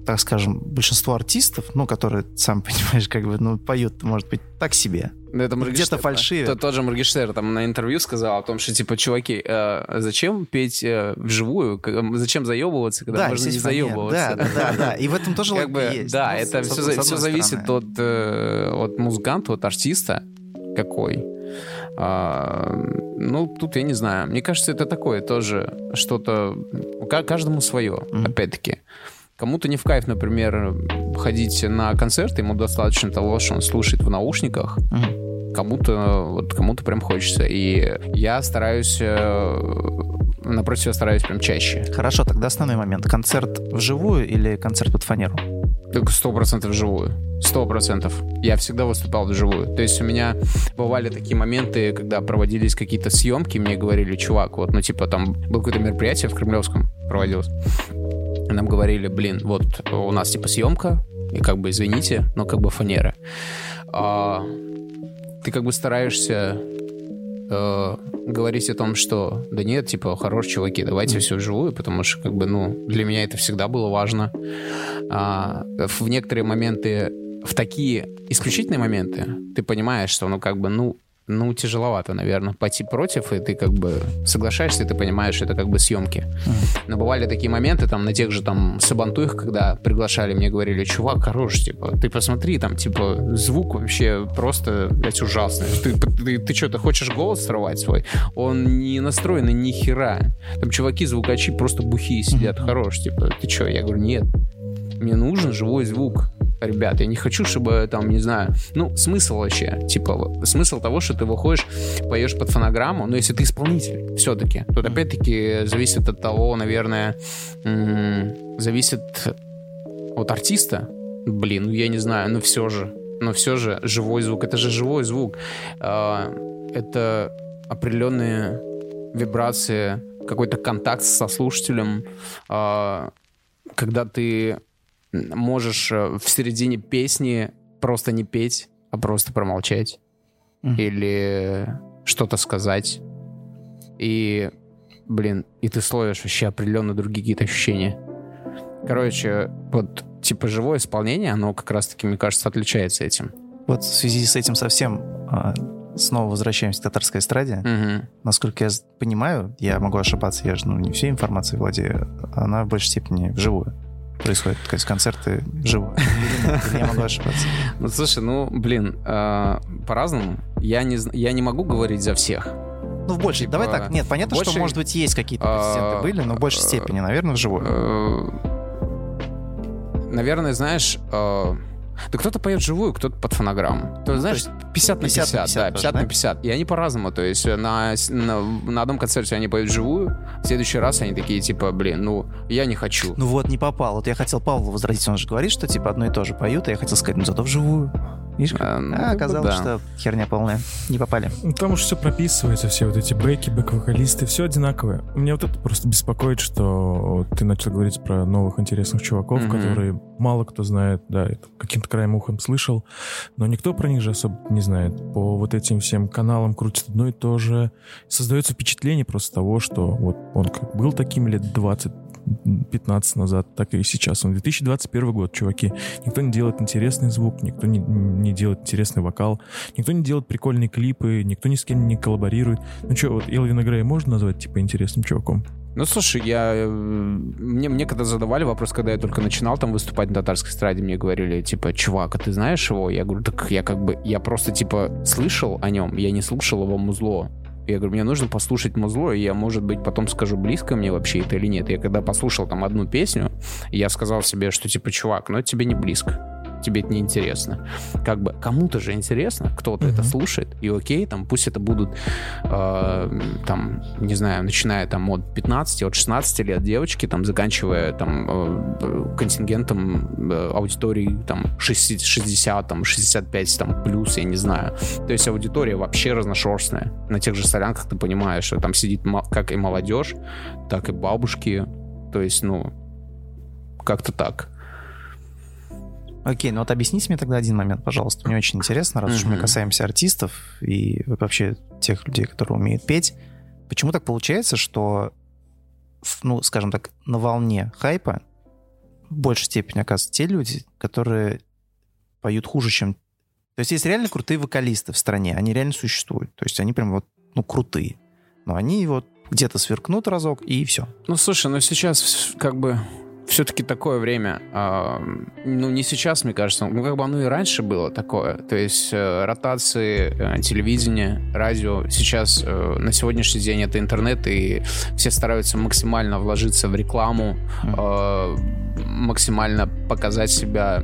так скажем, большинство артистов, ну, которые, сам понимаешь, как бы, ну, поют, может быть, так себе. Это Где-то фальшивят. Тот, тот же Моргенштерн там на интервью сказал о том, что, типа, чуваки, э, зачем петь э, вживую? Зачем заебываться, когда да, можно не заебываться? Да, да, да, да. И в этом тоже как бы, есть. Да, ну, это все, все зависит от, э, от музыканта, от артиста какой. А, ну, тут я не знаю. Мне кажется, это такое тоже что-то... Каждому свое, mm-hmm. опять-таки. Кому-то не в кайф, например, ходить на концерт, ему достаточно того, что он слушает в наушниках. Mm-hmm. Кому-то вот кому-то прям хочется. И я стараюсь э, напротив себя стараюсь прям чаще. Хорошо, тогда основной момент. Концерт вживую или концерт под фанеру? Так сто процентов вживую. Сто процентов. Я всегда выступал вживую. То есть у меня бывали такие моменты, когда проводились какие-то съемки, мне говорили, чувак, вот, ну, типа, там было какое-то мероприятие в Кремлевском проводилось нам говорили, блин, вот у нас типа съемка, и как бы извините, но как бы фанера. А, ты как бы стараешься э, говорить о том, что да нет, типа, хорошие чуваки, давайте все вживую, потому что, как бы, ну, для меня это всегда было важно. А, в некоторые моменты, в такие исключительные моменты, ты понимаешь, что, ну, как бы, ну, ну, тяжеловато, наверное, пойти против, и ты как бы соглашаешься, и ты понимаешь, это как бы съемки. Но бывали такие моменты, там, на тех же там Сабантуях, когда приглашали, мне говорили, чувак, хорош, типа, ты посмотри, там, типа, звук вообще просто, блядь, ужасный. Ты, ты, ты что, ты хочешь голос срывать свой? Он не настроенный ни хера. Там чуваки, звукачи просто бухие сидят, хорош, типа, ты что? Я говорю, нет, мне нужен живой звук ребят, я не хочу, чтобы там, не знаю, ну, смысл вообще, типа, смысл того, что ты выходишь, поешь под фонограмму, но если ты исполнитель все-таки, тут опять-таки зависит от того, наверное, зависит от артиста, блин, ну, я не знаю, но все же, но все же живой звук, это же живой звук, а, это определенные вибрации, какой-то контакт со слушателем, а, когда ты можешь э, в середине песни просто не петь, а просто промолчать. Mm-hmm. Или что-то сказать. И, блин, и ты словишь вообще определенно другие какие-то ощущения. Короче, вот типа живое исполнение, оно как раз-таки, мне кажется, отличается этим. Вот в связи с этим совсем а, снова возвращаемся к татарской эстраде. Мгм. Насколько я понимаю, я могу ошибаться, я же ну, не всей информацией владею, она в большей степени вживую происходит. То есть концерты? Или Я могу ошибаться. Ну, слушай, ну, блин, э, по-разному. Я не, я не могу говорить за всех. Ну, в большей. Типа, Давай так. Нет, понятно, больше- что, может быть, есть какие-то А, прецеденты были, но в большей степени, наверное, вживую. Наверное, знаешь, да кто-то поет живую, кто-то под фонограмму. То, есть, знаешь, 50 на 50, 50 на 50 да, тоже, 50 да? на 50. И они по-разному. То есть на, на, на одном концерте они поют живую, в следующий раз они такие, типа, блин, ну, я не хочу. Ну вот, не попал. Вот я хотел Павлу возразить, он же говорит, что типа одно и то же поют, а я хотел сказать, ну зато вживую. Видишь, как? А, ну, А, оказалось, да. что херня полная. Не попали. Ну, Там уж все прописывается, все вот эти бэки, бэк-вокалисты, все одинаковое. Меня вот это просто беспокоит, что ты начал говорить про новых интересных чуваков, Мгм. которые мало кто знает, да, каким-то краем ухом слышал, но никто про них же особо не знает. По вот этим всем каналам крутит одно и то же. Создается впечатление просто того, что вот он как был таким лет 20 15 назад, так и сейчас. Он 2021 год, чуваки. Никто не делает интересный звук, никто не, не делает интересный вокал, никто не делает прикольные клипы, никто ни с кем не коллаборирует. Ну что, вот Элвина Грея можно назвать, типа, интересным чуваком? Ну, слушай, я... э, Мне, мне когда задавали вопрос, когда я только начинал там выступать на татарской эстраде, мне говорили, типа, чувак, а ты знаешь его? Я говорю, так я как бы... Я просто, типа, слышал о нем, я не слушал его музло. Я говорю, мне нужно послушать музло, и я, может быть, потом скажу, близко мне вообще это или нет. Я когда послушал там одну песню, я сказал себе, что, типа, чувак, ну это тебе не близко. Тебе это не интересно. Как бы кому-то же интересно, кто-то это Мгм. слушает, и окей, там пусть это будут, э, там, не знаю, начиная там от 15, от 16 лет девочки, там, заканчивая там э, контингентом э, аудитории там 60, 60, там 65 там плюс, я не знаю. То есть аудитория вообще разношерстная. На тех же солянках ты понимаешь, что там сидит как и молодежь, так и бабушки. То есть, ну, как-то так. Окей, ну вот объясните мне тогда один момент, пожалуйста. Мне очень интересно, раз уж мы касаемся артистов и вообще тех людей, которые умеют петь. Почему так получается, что, ну, скажем так, на волне хайпа в большей степени оказываются те люди, которые поют хуже, чем... То есть есть реально крутые вокалисты в стране, они реально существуют. То есть они прям вот, ну, крутые. Но они вот где-то сверкнут разок, и все. Ну, слушай, ну сейчас как бы все-таки такое время, ну, не сейчас, мне кажется, ну, как бы оно и раньше было такое. То есть э, ротации э, телевидения, радио. Сейчас, э, на сегодняшний день это интернет, и все стараются максимально вложиться в рекламу, максимально показать себя.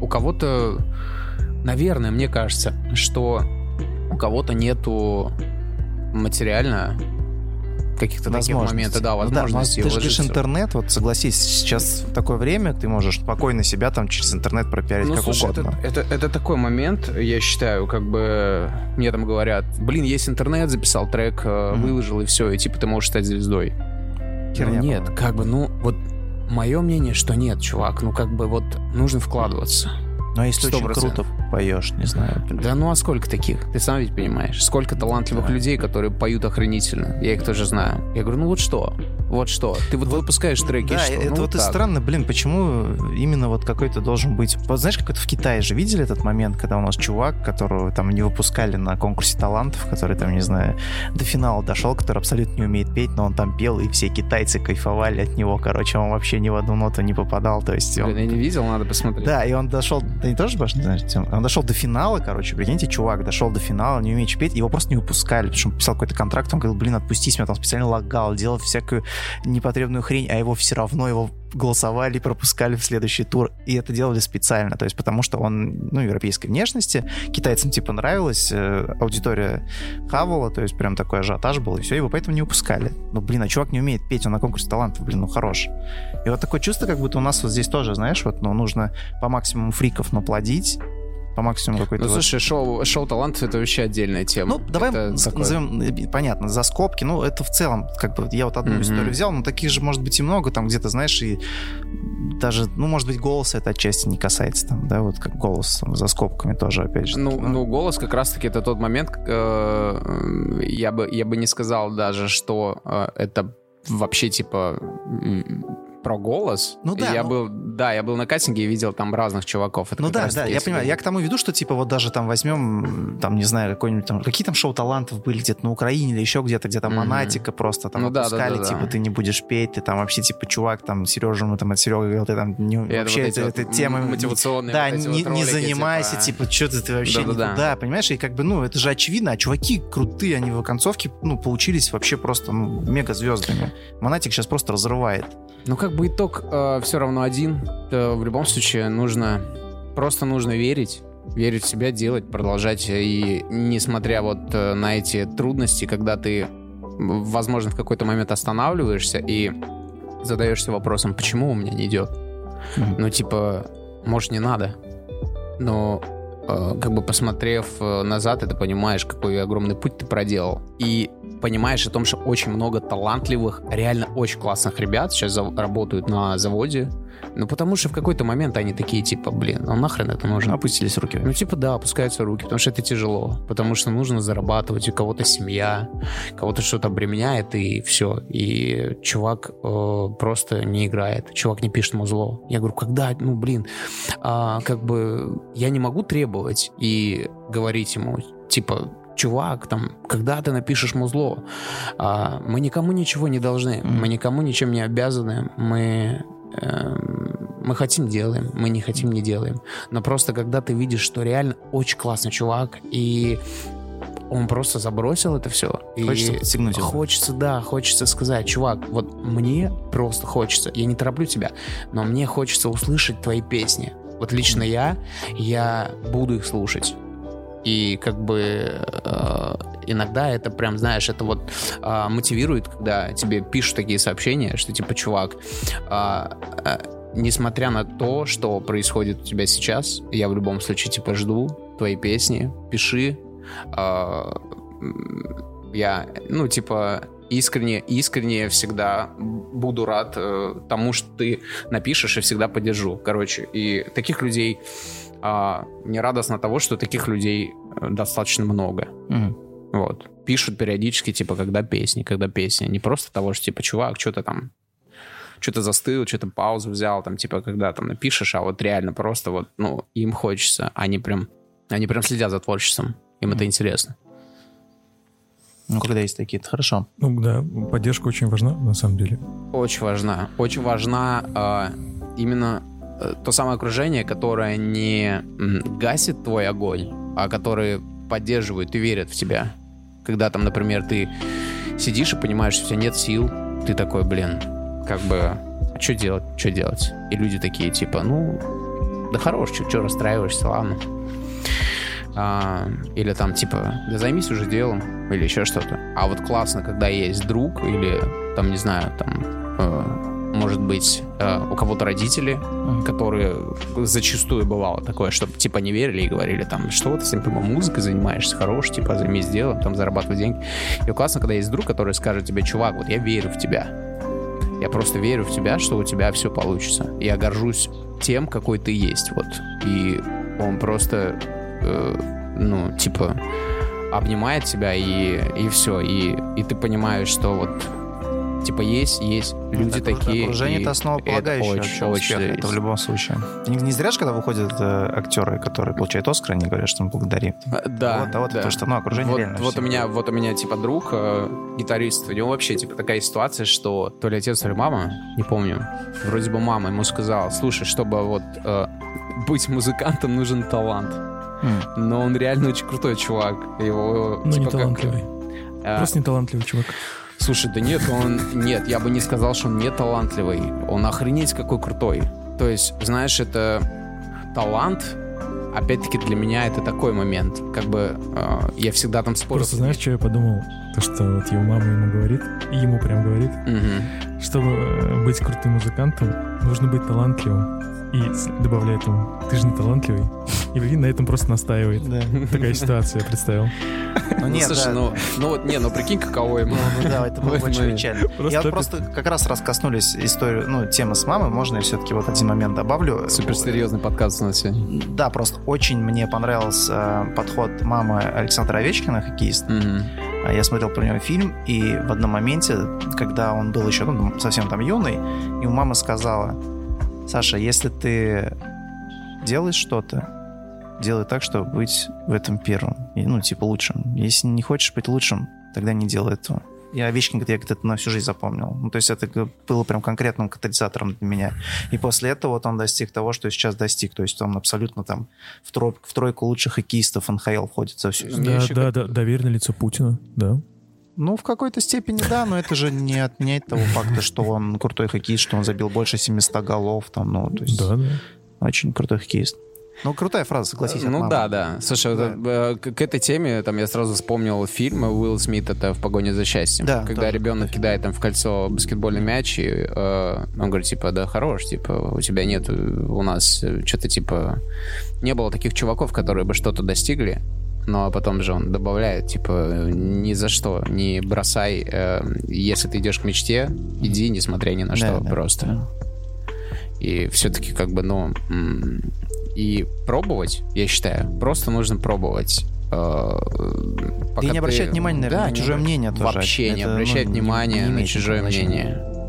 У кого-то, наверное, мне кажется, что у кого-то нету материально каких-то таких моментов, да, Ну возможностей но ты же говоришь интернет, вот согласись, сейчас такое время ты можешь спокойно себя там через интернет пропиарить Ну, как слушай, угодно. это, это, это такой момент, я считаю, как бы мне там говорят, блин, есть интернет, записал трек, Мгм. выложил и все, и типа ты можешь стать звездой. Херня Ну, нет, как бы, ну, вот мое мнение, что нет, чувак, ну как бы вот нужно вкладываться. Но если очень 100%. круто поешь, не знаю. Да ну а сколько таких? Ты сам ведь понимаешь. Сколько талантливых Да. людей, которые поют охренительно. Я их тоже знаю. Я говорю, ну вот что? Вот что? Ты вот выпускаешь треки, и Да, что? это Ну, вот и так. странно, блин, почему именно вот какой-то должен быть... Вот знаешь, как это в Китае же видели этот момент, когда у нас чувак, которого там не выпускали на конкурсе талантов, который там, не знаю, до финала дошел, который абсолютно не умеет петь, но он там пел, и все китайцы кайфовали от него, короче, он вообще ни в одну ноту не попадал, то есть он... Блин, я не видел, надо посмотреть. Да, и он дошел, ты тоже, Баш, не знаешь? Он дошел до финала, короче, прикиньте, чувак дошел до финала, не умеет петь, его просто не выпускали, потому что он писал какой-то контракт, он говорил, блин, отпустись меня, там специально лагал, делал всякую непотребную хрень, а его все равно, его голосовали, пропускали в следующий тур, и это делали специально, то есть потому что он, ну, европейской внешности, китайцам типа нравилось, э, аудитория хавала, то есть прям такой ажиотаж был, и все, его поэтому не выпускали. Ну, блин, а чувак не умеет петь, он на конкурсе талантов, блин, ну, хорош. И вот такое чувство, как будто у нас вот здесь тоже, знаешь, вот, ну, нужно по максимуму фриков наплодить, по максимуму какой-то... Ну, слушай, шоу, шоу талантов это вообще отдельная тема. ну, давай Это такое- назовем, э, понятно, за скобки, ну, это в целом, как бы, я вот одну Мгм. историю взял, но таких же, может быть, и много, там где-то, знаешь, и даже, ну, может быть, голоса это отчасти не касается, там, да, вот как голос там, за скобками тоже, опять же. Ну, таки, ну, голос как раз-таки это тот момент, э, я бы, я бы не сказал даже, что э, это вообще типа про голос. Ну да, Я ну- был, да, я был на кастинге и видел там разных чуваков. Это Ну да, да, я понимаю. Я к тому веду, что типа вот даже там возьмем, там, не знаю, какой-нибудь там, какие там шоу талантов были где-то на Украине или еще где-то, где там Мгм. монатика просто там Ну да, да, опускали, да, да. типа ты не будешь петь, ты там вообще типа чувак там Сережа, мы там от Серега говорил, ты там не, это вообще вот эти вот тема мотивационные Да, вот эти не, вот не занимайся, типа. типа, что ты вообще Да-да-да. никуда, понимаешь? И как бы, ну, это же очевидно, а чуваки крутые, они в концовке, ну, получились вообще просто, ну, мега звездами. Монатик сейчас просто разрывает. Ну, как бы итог все равно один. Э, в любом случае нужно... Просто нужно верить. Верить в себя, делать, продолжать. И несмотря вот э, на эти трудности, когда ты, возможно, в какой-то момент останавливаешься и задаешься вопросом, почему у меня не идет? Мгм. Ну, типа, может, не надо. Но э, как бы посмотрев э, назад, ты понимаешь, какой огромный путь ты проделал. И понимаешь о том, что очень много талантливых, реально очень классных ребят сейчас работают на заводе. Ну, потому что в какой-то момент они такие, типа, блин, ну нахрен это нужно? Опустились руки. Ну, типа, да, опускаются руки, потому что это тяжело. Потому что нужно зарабатывать, у кого-то семья, кого-то что-то обременяет, и все. И чувак э, просто не играет, чувак не пишет музло. Я говорю, когда, ну, блин, а, как бы я не могу требовать и говорить ему, типа, чувак, там, когда ты напишешь музло, А, мы никому ничего не должны, мы никому ничем не обязаны, мы эм, мы хотим делаем, мы не хотим не делаем. Но просто когда ты видишь, что реально очень классный чувак, и он просто забросил это все. Хочется и подстегнуть его. Хочется, да, хочется сказать, чувак, вот мне просто хочется, я не тороплю тебя, но мне хочется услышать твои песни. Вот лично я, я буду их слушать. И как бы э, иногда это прям, знаешь, это вот э, мотивирует, когда тебе пишут такие сообщения, что типа, чувак, а, а, несмотря на то, что происходит у тебя сейчас, я в любом случае типа жду твои песни, пиши. М, я, ну, типа, искренне, искренне всегда буду рад э, тому, что ты напишешь и всегда поддержу. Короче, и таких людей а, мне радостно того, что таких людей э, достаточно много. Мгм. Вот. Пишут периодически, типа, когда песни, когда песни. Не просто того, что, типа, чувак, что-то там что-то застыл, что-то паузу взял, там, типа, когда там напишешь, а вот реально просто вот, ну, им хочется. Они прям, они прям следят за творчеством. Им это интересно. Ну, когда есть такие, это хорошо. Ну да, поддержка очень важна, на самом деле. Очень важна. Очень важна а, именно э, то самое окружение, которое не гасит твой огонь, а которое поддерживает и верит в тебя. Когда там, например, ты сидишь и понимаешь, что у тебя нет сил, ты такой, блин, как бы, а что делать, что делать? И люди такие, типа, ну, да хорош, что расстраиваешься, ладно. А, или там, типа, да займись уже делом, или еще что-то. А вот классно, когда есть друг, или, там, не знаю, там, э, может быть, э, у кого-то родители, которые зачастую бывало такое, что, типа, не верили и говорили, там, что ты, типа, музыкой занимаешься, хорош, типа, займись делом, там, зарабатывай деньги. И классно, когда есть друг, который скажет тебе, чувак, вот я верю в тебя. Я просто верю в тебя, что у тебя все получится. Я горжусь тем, какой ты есть, вот. И он просто, э, ну, типа, обнимает тебя, и, и все. И, и ты понимаешь, что вот, типа, есть, есть люди Это круто. такие. Окружение и это основополагающее это очень, это в любом случае. Не, не зря же, когда выходят э, актеры, которые получают Оскар, они говорят, что мы благодарим. А, Да, вот, а вот да. потому что, ну, окружение вот, реально вот все. у меня, вот у меня типа друг э, гитарист, у него вообще типа такая ситуация, что то ли отец, то ли мама, не помню, вроде бы мама ему сказала, слушай, чтобы вот э, быть музыкантом нужен талант, но он реально очень крутой чувак, его Ну, не типа как, талантливый. э, Просто не талантливый чувак. Слушай, да нет, он... Нет, я бы не сказал, что он не талантливый. Он охренеть какой крутой. То есть, знаешь, это талант, опять-таки для меня это такой момент. Как бы э, я всегда там спорю. Просто знаешь, что я подумал? То, что вот его мама ему говорит, и ему прям говорит, Мгм. чтобы э, быть крутым музыкантом, нужно быть талантливым. И добавляет ему, ты же не талантливый. И Вивин на этом просто настаивает. Да. Такая ситуация, я представил. Ну, Ну, нет, слушай, да. ну, ну вот, не, ну прикинь, каково ему. Ну, ну да, это было очень печально. Просто Я вот просто как раз раз коснулись историю, ну, темы с мамой, можно я все-таки вот один момент добавлю? Суперсерьезный подкаст у нас сегодня. Да, просто очень мне понравился э, подход мамы Александра Овечкина, хоккеиста. Мгм. А я смотрел про него фильм, и в одном моменте, когда он был еще ну, совсем там юный, ему мама сказала, Саша, если ты делаешь что-то, делай так, чтобы быть в этом первым. И, ну, типа лучшим. Если не хочешь быть лучшим, тогда не делай этого. Я Овечкин, я это на всю жизнь запомнил. Ну, то есть это было прям конкретным катализатором для меня. И после этого вот он достиг того, что сейчас достиг. То есть он абсолютно там в, трой, в тройку лучших хоккеистов НХЛ входит за всю Да, да, да, доверенное лицо Путина, да. Ну, в какой-то степени да, но это же не отменяет того факта, что он крутой хоккеист, что он забил больше 700 голов. Там, ну, то есть Да, да. очень крутой хоккеист. Ну, крутая фраза, согласись. Ну да, да. Слушай, Да. вот, э, к, к этой теме там я сразу вспомнил фильм Уилл Смит это «В погоне за счастьем». Да, Когда тоже ребенок кидает там в кольцо баскетбольный мяч, и э, он говорит, типа, да хорош, типа, у тебя нет, у нас э, что-то типа... Не было таких чуваков, которые бы что-то достигли, но потом же он добавляет, типа, ни за что, не бросай, э, если ты идешь к мечте, иди, несмотря ни на Да, что, да, просто. да. И все-таки как бы, ну... И пробовать, я считаю, просто нужно пробовать. э, пока не ты- обращать внимания, наверное, Да, на не чужое мнение тоже. Вообще не Это, ну, обращать не- внимания не на чужое значения. мнение.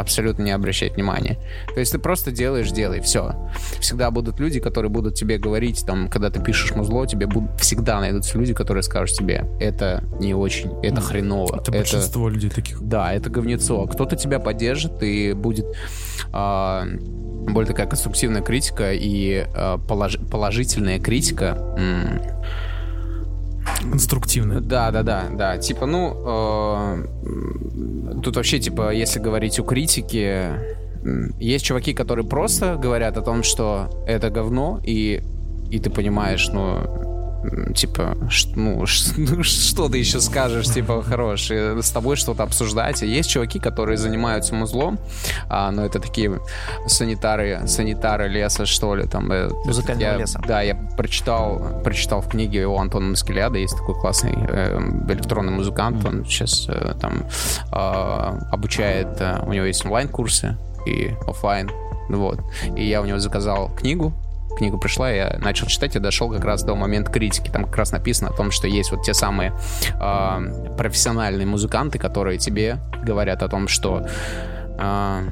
Абсолютно не обращать внимания. То есть ты просто делаешь, делай, все. Всегда будут люди, которые будут тебе говорить, там, когда ты пишешь музло, тебе будут всегда найдутся люди, которые скажут тебе, это не очень, это хреново. Это большинство людей таких. Да, это говнецо. Кто-то тебя поддержит и будет а, более такая конструктивная критика и а, полож- положительная критика. м, Конструктивно. да, да, да, да. Типа, ну, э, тут вообще, типа, если говорить о критике, м, есть чуваки, которые просто говорят о том, что это говно, и, и ты понимаешь, ну, типа, ну, что ты еще скажешь, типа, хорош, и с тобой что-то обсуждать. Есть чуваки, которые занимаются музлом, а, но это такие санитары, санитары леса, что ли, там. э, Музыкального я- леса. Да, я прочитал, прочитал в книге у Антона Маскеляда, есть такой классный э, электронный музыкант, он сейчас э, там э, обучает, э, у него есть онлайн-курсы и оффлайн, вот. И я у него заказал книгу, книга пришла, я начал читать и дошел как раз до момента критики. Там как раз написано о том, что есть вот те самые э, профессиональные музыканты, которые тебе говорят о том, что э,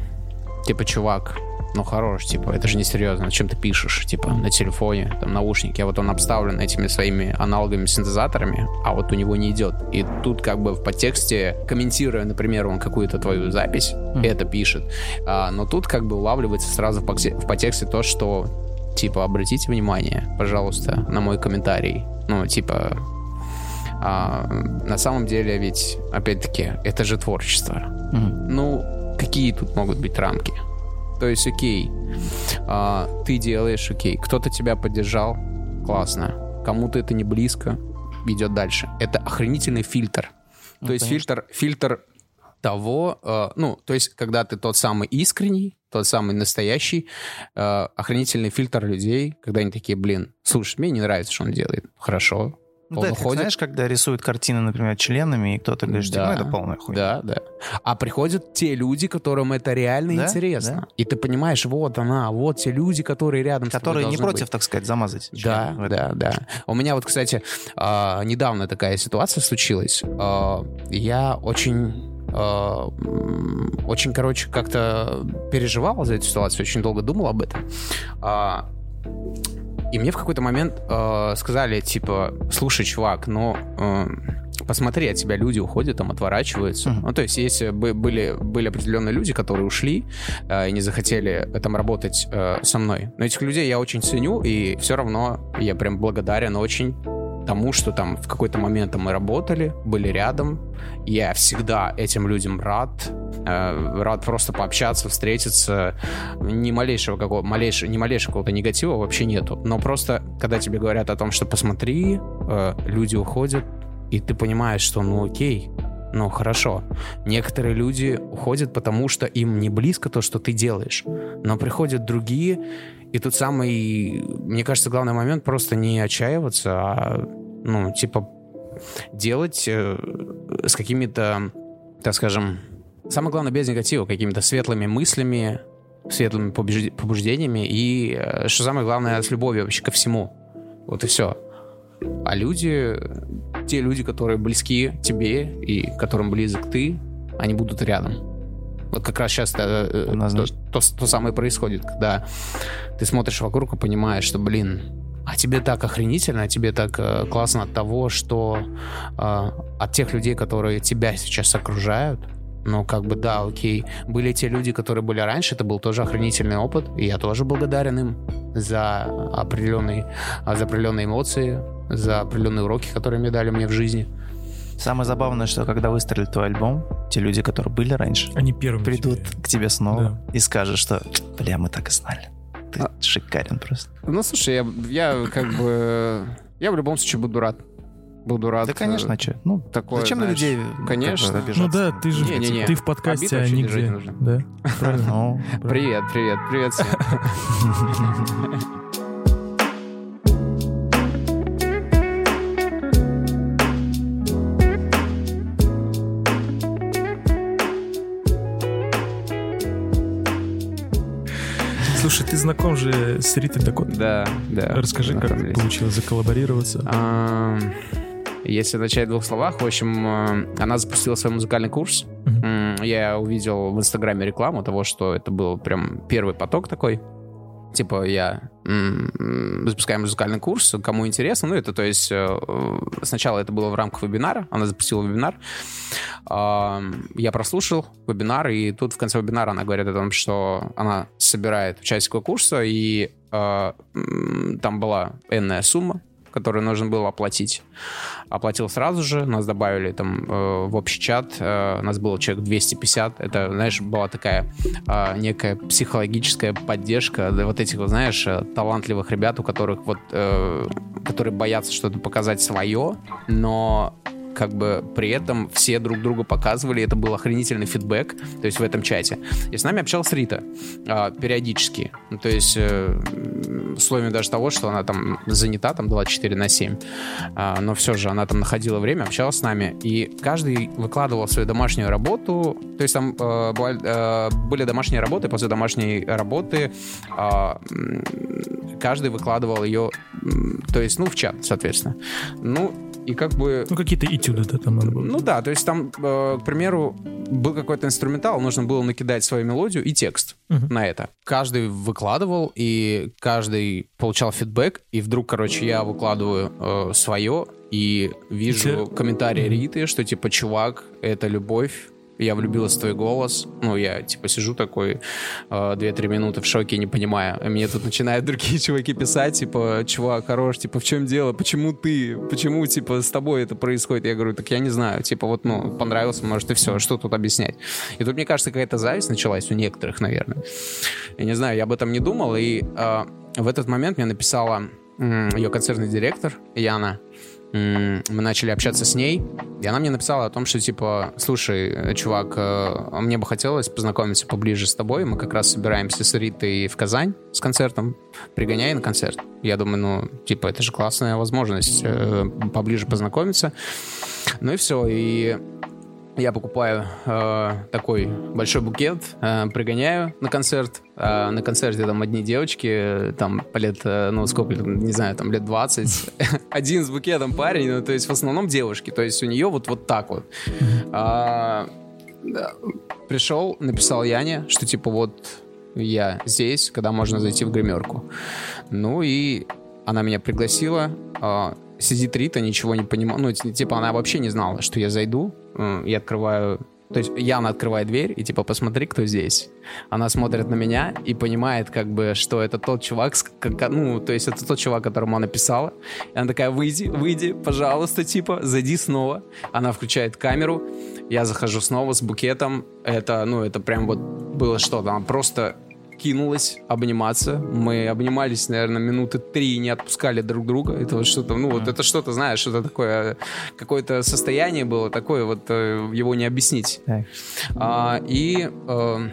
типа, чувак, ну хорош, типа, это же несерьезно, зачем ты пишешь, типа, на телефоне, там, наушники, а вот он обставлен этими своими аналоговыми синтезаторами, а вот у него не идет. И тут как бы в подтексте, комментируя, например, он какую-то твою запись, это пишет, а, но тут как бы улавливается сразу в подтексте то, что, типа, обратите внимание, пожалуйста, на мой комментарий, ну, типа, а, на самом деле ведь, опять-таки, это же творчество. Мгм. Ну, какие тут могут быть рамки? То есть, окей, а, ты делаешь, окей, кто-то тебя поддержал, классно. Кому-то это не близко, идет дальше. Это охренительный фильтр. Ну, то есть конечно. фильтр, фильтр того, э, ну, то есть, когда ты тот самый искренний, тот самый настоящий, э, охренительный фильтр людей, когда они такие, блин, слушай, мне не нравится, что он делает. Хорошо. Ну, да, уходит. знаешь, когда рисуют картины, например, членами, и кто-то говорит, что ну, это полная хуйня. Да, да. А приходят те люди, которым это реально Да, интересно. да. И ты понимаешь, вот она, вот те люди, которые рядом с тобой Которые не против, быть. так сказать, замазать. Да, да, да. У меня вот, кстати, а, недавно такая ситуация случилась. А, Я очень очень, короче, как-то переживал за эту ситуацию, очень долго думал об этом. А, И мне в какой-то момент э, сказали, типа, слушай, чувак, ну, э, посмотри, от тебя люди уходят, там, отворачиваются. Мгм. Ну, то есть, если бы были, были определенные люди, которые ушли э, и не захотели там работать э, со мной. Но этих людей я очень ценю, и все равно я прям благодарен очень тому, что там в какой-то момент мы работали, были рядом. Я всегда этим людям рад. Э, рад просто пообщаться, встретиться. Ни малейшего какого, малейшего, ни малейшего какого-то негатива вообще нету. Но просто, когда тебе говорят о том, что посмотри, э, люди уходят, и ты понимаешь, что ну окей, ну хорошо. Некоторые люди уходят, потому что им не близко то, что ты делаешь. Но приходят другие, и тут самый, мне кажется, главный момент просто не отчаиваться, а, ну, типа, делать э, с какими-то, так скажем, самое главное, без негатива, какими-то светлыми мыслями, светлыми побуждениями и, э, что самое главное, с любовью вообще ко всему. Вот и все. А люди те люди, которые близки тебе и которым близок ты, они будут рядом. Вот как раз сейчас э, э, то, то, то самое происходит, когда ты смотришь вокруг и понимаешь, что, блин, а тебе так охренительно, а тебе так э, классно от того, что э, от тех людей, которые тебя сейчас окружают, ну, как бы, да, окей. Были те люди, которые были раньше, это был тоже охранительный опыт, и я тоже благодарен им за определенные, за определенные эмоции, за определенные уроки, которые мне дали мне в жизни. Самое забавное, что когда выстрелит твой альбом, те люди, которые были раньше, они первыми придут тебе. к тебе снова да. и скажут, что бля, мы так и знали. Ты а... шикарен просто. Ну, слушай, я, я как бы... Я в любом случае буду рад буду рад. Да, конечно, э, что. Ну, такое, зачем знаешь, на людей конечно. Ну да, ты же не, не, не. ты в подкасте, а нигде. Да. Ну, привет, привет, привет. Слушай, ты знаком же с Ритой Дакот? Да, да. Расскажи, как получилось заколлаборироваться. Если начать в двух словах, в общем, э, она запустила свой музыкальный курс. Uh-huh. Я увидел в Инстаграме рекламу того, что это был прям первый поток такой. Типа я запускаю музыкальный курс, кому интересно. Ну, это, то есть, э, сначала это было в рамках вебинара, она запустила вебинар. Я прослушал вебинар, и тут в конце вебинара она говорит о том, что она собирает участников курса, и э, там была энная сумма, которую нужно было оплатить. Оплатил сразу же, нас добавили там э, в общий чат, э, нас было человек 250. Это, знаешь, была такая э, некая психологическая поддержка вот этих, вот, знаешь, э, талантливых ребят, у которых вот, э, которые боятся что-то показать свое, но как бы при этом все друг другу показывали, это был охренительный фидбэк, то есть в этом чате. И с нами общалась Рита э, периодически, ну, то есть э, условием даже того, что она там занята, там 24 на 7, э, а, но все же она там находила время, общалась с нами, и каждый выкладывал свою домашнюю работу, то есть там э, э, были домашние работы, после домашней работы э, каждый выкладывал ее, то есть, ну, в чат, соответственно. Ну, и как бы... Ну, какие-то этюды, да, там надо было. Ну да, то есть там, э, к примеру, был какой-то инструментал, нужно было накидать свою мелодию и текст uh-huh. на это. Каждый выкладывал, и каждый получал фидбэк, и вдруг, короче, я выкладываю э, свое, и вижу Ты... комментарии Риты, что типа, чувак, это любовь, я влюбилась в твой голос. Ну, я, типа, сижу такой э, 2-3 минуты в шоке, не понимаю. И мне тут начинают другие чуваки писать, типа, чувак, хорош, типа, в чем дело? Почему ты? Почему, типа, с тобой это происходит? Я говорю, так я не знаю. Типа, вот, ну, понравился, может, и все. Что тут объяснять? И тут, мне кажется, какая-то зависть началась у некоторых, наверное. Я не знаю, я об этом не думал. И э, в этот момент мне написала э, ее концертный директор Яна, мы начали общаться с ней, и она мне написала о том, что, типа, слушай, чувак, э, мне бы хотелось познакомиться поближе с тобой, мы как раз собираемся с Ритой в Казань с концертом, пригоняй на концерт. Я думаю, ну, типа, это же классная возможность э, поближе познакомиться. Ну и все, и я покупаю э, такой большой букет, э, пригоняю на концерт. Э, на концерте там одни девочки, там по лет, э, ну сколько, не знаю, там лет 20. Один с букетом парень, ну то есть в основном девушки. То есть у нее вот, вот так вот. А, пришел, написал Яне, что типа вот я здесь, когда можно зайти в гримерку. Ну и она меня пригласила. Э, сидит Рита, ничего не понимала. Ну, типа, она вообще не знала, что я зайду. Я открываю то есть Яна открывает дверь и типа посмотри, кто здесь. Она смотрит на меня и понимает, как бы, что это тот чувак, как, ну, то есть это тот чувак, которому она писала. И она такая, выйди, выйди, пожалуйста, типа, зайди снова. Она включает камеру, я захожу снова с букетом. Это, ну, это прям вот было что-то. Она просто кинулась обниматься. Мы обнимались, наверное, минуты три, не отпускали друг друга. Это вот что-то, ну, вот это что-то, знаешь, что-то такое, какое-то состояние было такое, вот э, его не объяснить. А, и э,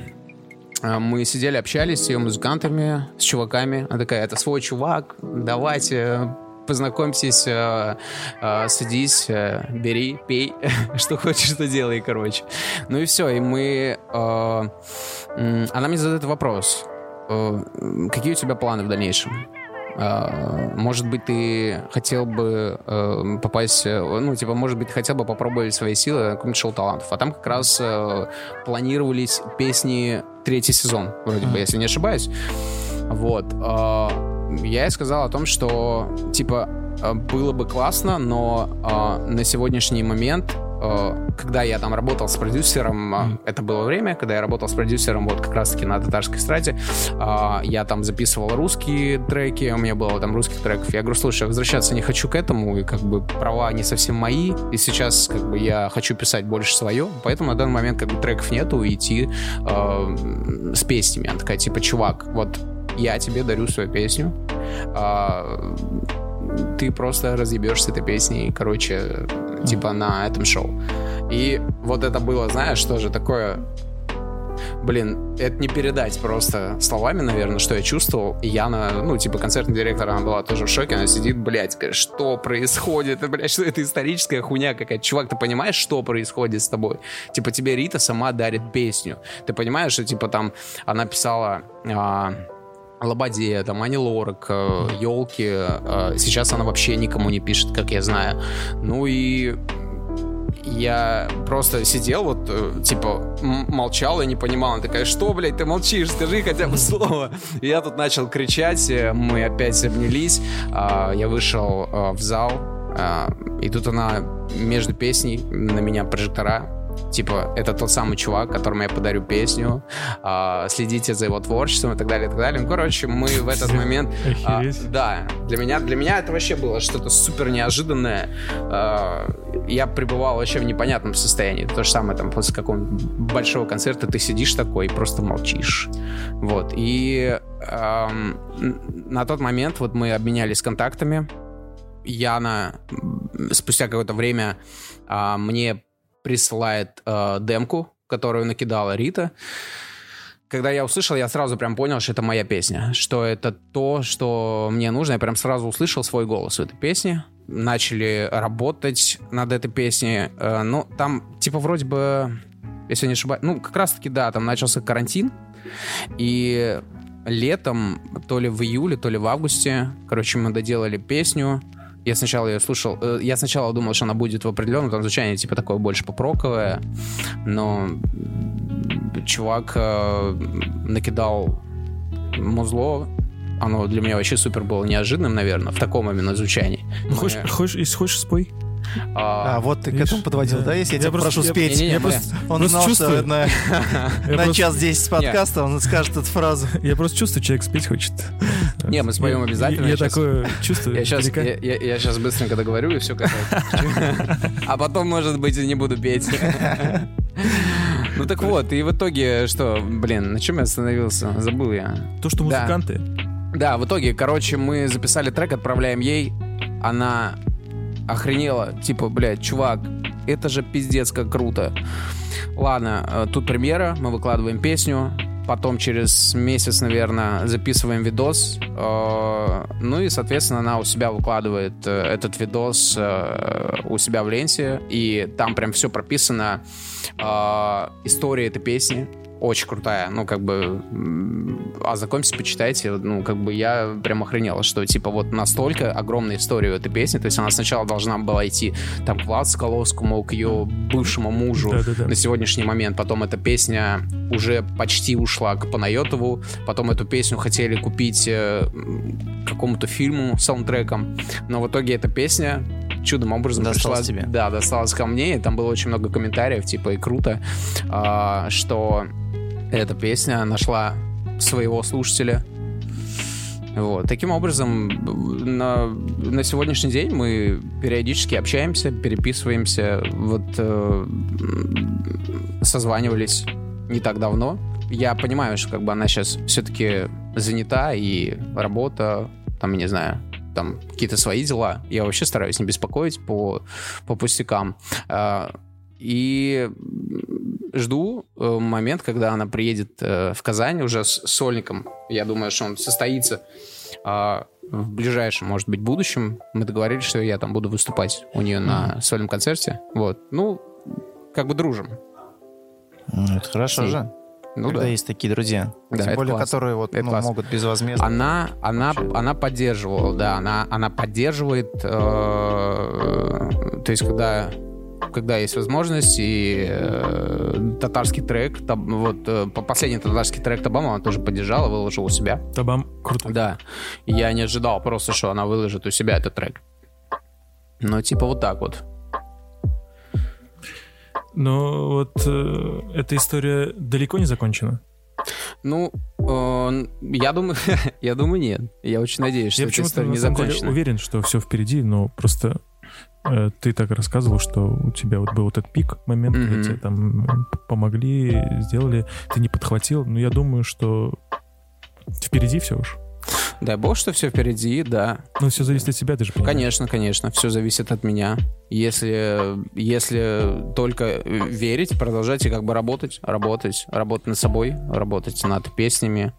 э, мы сидели, общались с ее музыкантами, с чуваками. Она такая, это свой чувак, давайте познакомьтесь, э, э, садись, э, бери, пей, что хочешь, что делай, короче. Ну и все, и мы... Она мне задает вопрос. Какие у тебя планы в дальнейшем? э, может быть, ты хотел бы э, попасть, э, ну, типа, может быть, хотел бы попробовать свои силы на каком-нибудь шоу талантов. А там как раз э, планировались песни третий сезон, вроде бы, если не ошибаюсь. Вот. Э, я и сказал о том, что, типа, э, было бы классно, но э, на сегодняшний момент Э, когда я там работал с продюсером, mm. это было время, когда я работал с продюсером вот как раз-таки на татарской страте, э, я там записывал русские треки, у меня было там русских треков, я говорю, слушай, возвращаться не хочу к этому, и как бы права не совсем мои, и сейчас как бы я хочу писать больше свое, поэтому на данный момент как бы треков нету, и идти э, с песнями. Она такая, типа, чувак, вот я тебе дарю свою песню, э, ты просто разъебешься этой песней, короче, типа на этом шоу. И вот это было, знаешь, тоже такое блин, это не передать просто словами, наверное, что я чувствовал. И Яна, ну, типа, концертный директор, она была тоже в шоке, она сидит, блядь, говорит, что происходит? Блядь, что это историческая хуйня какая-то? Чувак, ты понимаешь, что происходит с тобой? Типа, тебе Рита сама дарит песню. Ты понимаешь, что, типа, там, она писала... А, Лободея, там, Ани Лорак, елки. Э, э, сейчас она вообще никому не пишет, как я знаю. Ну и я просто сидел вот, э, типа, молчал и не понимал. Она такая, что, блядь, ты молчишь, скажи хотя бы слово. И я тут начал кричать, мы опять обнялись. А, я вышел в зал, и тут она между песней на меня прожектора Типа, это тот самый чувак, которому я подарю песню, а, следите за его творчеством и так далее, и так далее. Ну, короче, мы в этот момент... А, да, для меня, для меня это вообще было что-то супер неожиданное. А, я пребывал вообще в непонятном состоянии. То же самое там после какого-нибудь большого концерта ты сидишь такой и просто молчишь. Вот. И эм, на тот момент вот мы обменялись контактами. Яна спустя какое-то время а, мне присылает э, демку, которую накидала Рита. Когда я услышал, я сразу прям понял, что это моя песня, что это то, что мне нужно. Я прям сразу услышал свой голос в этой песне. Начали работать над этой песней. Э, ну, там, типа, вроде бы, если не ошибаюсь, ну, как раз-таки, да, там начался карантин. И летом, то ли в июле, то ли в августе, короче, мы доделали песню. Я сначала ее слушал, э, я сначала думал, что она будет в определенном там звучании, типа такое больше попроковое, но чувак э, накидал музло, оно для меня вообще супер было неожиданным, наверное, в таком именно звучании. Ну, хочешь, Мы... хочешь, если хочешь, спой. А, а вот ты видишь, к этому подводил, да? да? Если я, я тебя прошу спеть. Не, не, не, я просто, он просто знал, чувствую. что на, на час 10 подкаста он скажет эту фразу. Я просто чувствую, человек спеть хочет. Не, мы споем обязательно. Я такое чувствую. Я сейчас, я сейчас быстренько договорю и все А потом, может быть, и не буду петь. Ну так вот, и в итоге что, блин, на чем я остановился? Забыл я. То, что музыканты. Да, в итоге, короче, мы записали трек, отправляем ей. Она охренела. Типа, блядь, чувак, это же пиздец как круто. Ладно, э, тут премьера, мы выкладываем песню, потом через месяц, наверное, записываем видос, э, ну и, соответственно, она у себя выкладывает э, этот видос у себя в ленте, и там прям все прописано, история этой песни, очень крутая. Ну, как бы, ознакомьтесь, почитайте. Ну, как бы я прям охренел, что, типа, вот настолько огромная история у этой песни. То есть она сначала должна была идти там к Влад Скаловскому, к ее бывшему мужу Да-да-да. на сегодняшний момент. Потом эта песня уже почти ушла к Панайотову. Потом эту песню хотели купить э, какому-то фильму саундтреком. Но в итоге эта песня чудом образом досталась пришла... тебе. Да, досталась ко мне, и там было очень много комментариев, типа, и круто, а, что эта песня нашла своего слушателя. Вот. Таким образом, на, на сегодняшний день мы периодически общаемся, переписываемся, вот э, созванивались не так давно. Я понимаю, что как бы она сейчас все-таки занята, и работа, там, не знаю, там какие-то свои дела. Я вообще стараюсь не беспокоить по, по пустякам. А, и жду э, момент, когда она приедет э, в Казань уже с сольником. Я думаю, что он состоится а, в ближайшем, может быть, будущем. Мы договорились, что я там буду выступать у нее на сольном концерте. Вот. Ну, как бы дружим. Ну, это хорошо же. Ну Когда да. есть такие друзья. Да, Тем более, классно. которые вот, это ну, классно. могут безвозмездно. Она, она, она поддерживала, да, она, она поддерживает, э, то есть когда когда есть возможность, и э, татарский трек, таб, вот э, последний татарский трек Табам она тоже поддержала, выложила у себя. Табам круто. Да. Я не ожидал просто, что она выложит у себя этот трек. Ну, типа вот так вот. Но вот э, эта история далеко не закончена. Ну, э, я думаю, я думаю, нет. Я очень надеюсь, что я эта история не на деле, закончена. уверен, что все впереди, но просто ты так рассказывал, что у тебя вот был вот этот пик, момент, когда Мгм. тебе там п- помогли, сделали, ты не подхватил. Но я думаю, что впереди все уж. Дай бог, что все впереди, да. Но все зависит от тебя, ты же понимаешь. Конечно, конечно, все зависит от меня. Если, если только верить, продолжайте как бы работать, работать, работать над собой, работать над песнями.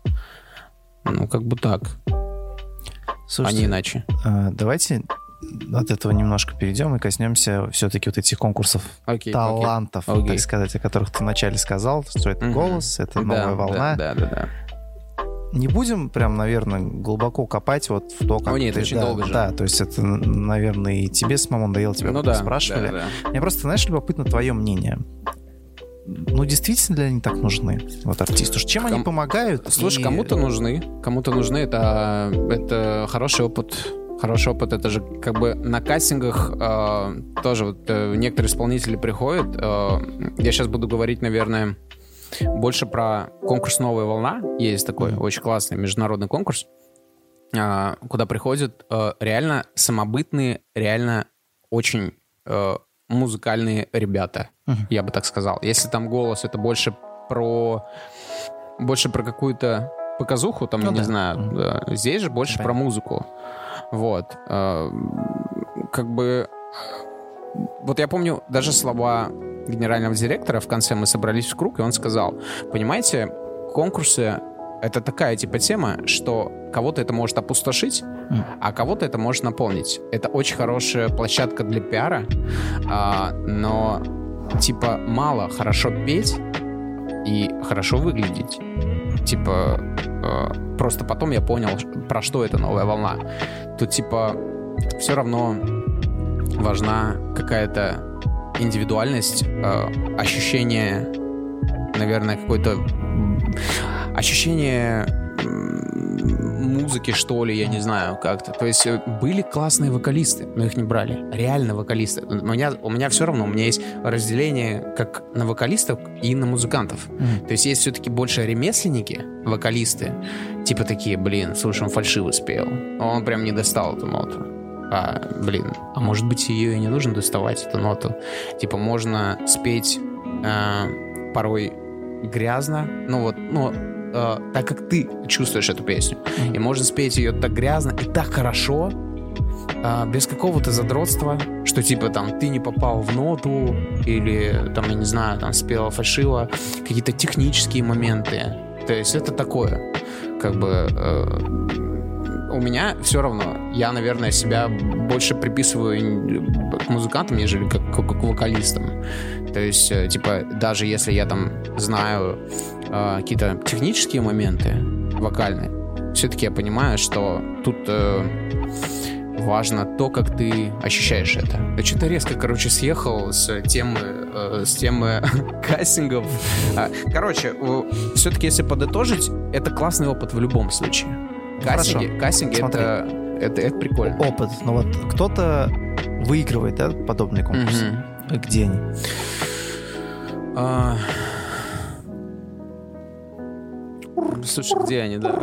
Ну, как бы так, а Слушайте, не иначе. а, давайте от этого немножко перейдем и коснемся все-таки вот этих конкурсов Окей, талантов, окей. так сказать, о которых ты вначале сказал, что это Мгм. голос, это новая Да, волна. Да, да, да. Не будем прям, наверное, глубоко копать вот в то, как Ну нет, ты- очень да, долго же. Да, то есть это, наверное, и тебе самому надоело, тебя Ну да, спрашивали. да, да. Мне просто, знаешь, любопытно твое мнение. Ну, действительно ли они так нужны, вот артисту? Чем они Ком- помогают? Слушай, И- кому-то нужны, кому-то нужны, это, это хороший опыт. Хороший опыт, это же как бы на кастингах э, тоже вот э, некоторые исполнители приходят. э, я сейчас буду говорить, наверное, больше про конкурс «Новая волна». Есть такой очень классный международный конкурс, э, куда приходят э, реально самобытные, реально очень э, музыкальные ребята, Мгм. я бы так сказал. Если там голос, это больше про больше про какую-то показуху, там, Ну не да. знаю. Да. Здесь же больше про Понятно. музыку. Вот. Э, Как бы... Вот я помню даже слова генерального директора в конце мы собрались в круг, и он сказал, понимаете, конкурсы — это такая типа тема, что кого-то это может опустошить, а кого-то это может наполнить. Это очень хорошая площадка для пиара, а, но типа мало хорошо петь и хорошо выглядеть. Типа э, просто потом я понял, про что это новая волна. Тут типа все равно важна какая-то индивидуальность, э, ощущение, наверное, какой-то ощущение музыки, что ли, я не знаю, как-то. То есть э, были классные вокалисты, но их не брали. Реально вокалисты. У меня, у меня все равно, у меня есть разделение как на вокалистов и на музыкантов. Мгм. То есть есть все-таки больше ремесленники, вокалисты, типа такие, блин, слушай, он фальшиво спел. Он прям не достал эту ноту. А, блин, а может быть ее и не нужно доставать, эту ноту. Типа можно спеть э, порой грязно, ну вот, ну, э, так как ты чувствуешь эту песню. И можно спеть ее так грязно и так хорошо, а, без какого-то задротства, что типа там ты не попал в ноту или там, я не знаю, там спел фальшиво, какие-то технические моменты. То есть это такое, как бы э, у меня все равно, я, наверное, себя больше приписываю к музыкантам, нежели как, как к вокалистам. То есть, э, типа, даже если я там знаю э, какие-то технические моменты вокальные, все-таки я понимаю, что тут э, важно то, как ты ощущаешь это. Я что-то резко, короче, съехал с темы, э, с темы кастингов. А, Короче, все-таки, если подытожить, это классный опыт в любом случае. Кастинги, Хорошо. кастинги Смотри. это, это, это прикольно. Опыт. Ну вот кто-то выигрывает, да, подобные конкурсы. Мгм. Где они? А. Слушай, где они, да?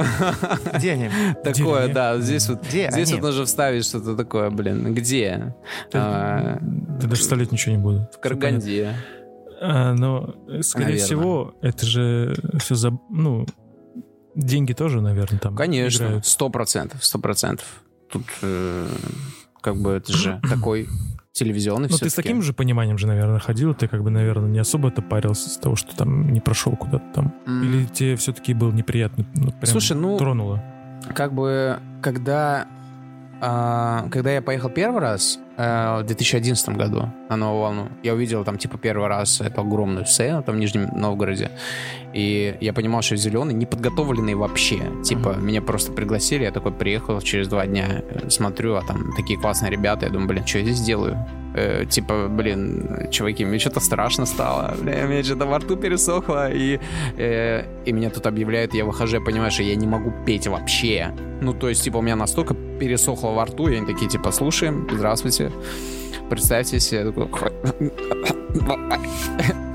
Где они? Такое, да, здесь вот, Где здесь они? вот нужно вставить что-то такое, блин, где? А, Да даже вставлять ничего не буду. В Караганде. А, но, скорее всего, это же все за... Ну, деньги тоже, наверное, там Конечно, сто процентов, сто процентов. Тут э, как бы это же такой телевизионный Ну, ты с таким же пониманием же, наверное, ходил, ты как бы, наверное, не особо это парился с того, что там не прошел куда-то там. М. Или тебе все-таки был неприятно, ну, прям Слушай, ну, тронуло? как бы, когда а, когда я поехал первый раз, э, в 2011 году на Новую Волну, я увидел там, типа, первый раз эту огромную сцену там в Нижнем Новгороде, и я понимал, что зеленый не подготовленный вообще. Типа, mm-hmm. меня просто пригласили, я такой приехал через два дня, э, смотрю, а там такие классные ребята, я думаю, блин, что я здесь делаю? Э, типа, блин, чуваки, мне что-то страшно стало, бля, мне что-то во рту пересохло, и, э, и меня тут объявляют, я выхожу, я понимаю, что я не могу петь вообще. Ну, то есть, типа, у меня настолько пересохло во рту, и они такие, типа, слушаем, здравствуйте, представьте себе, такой...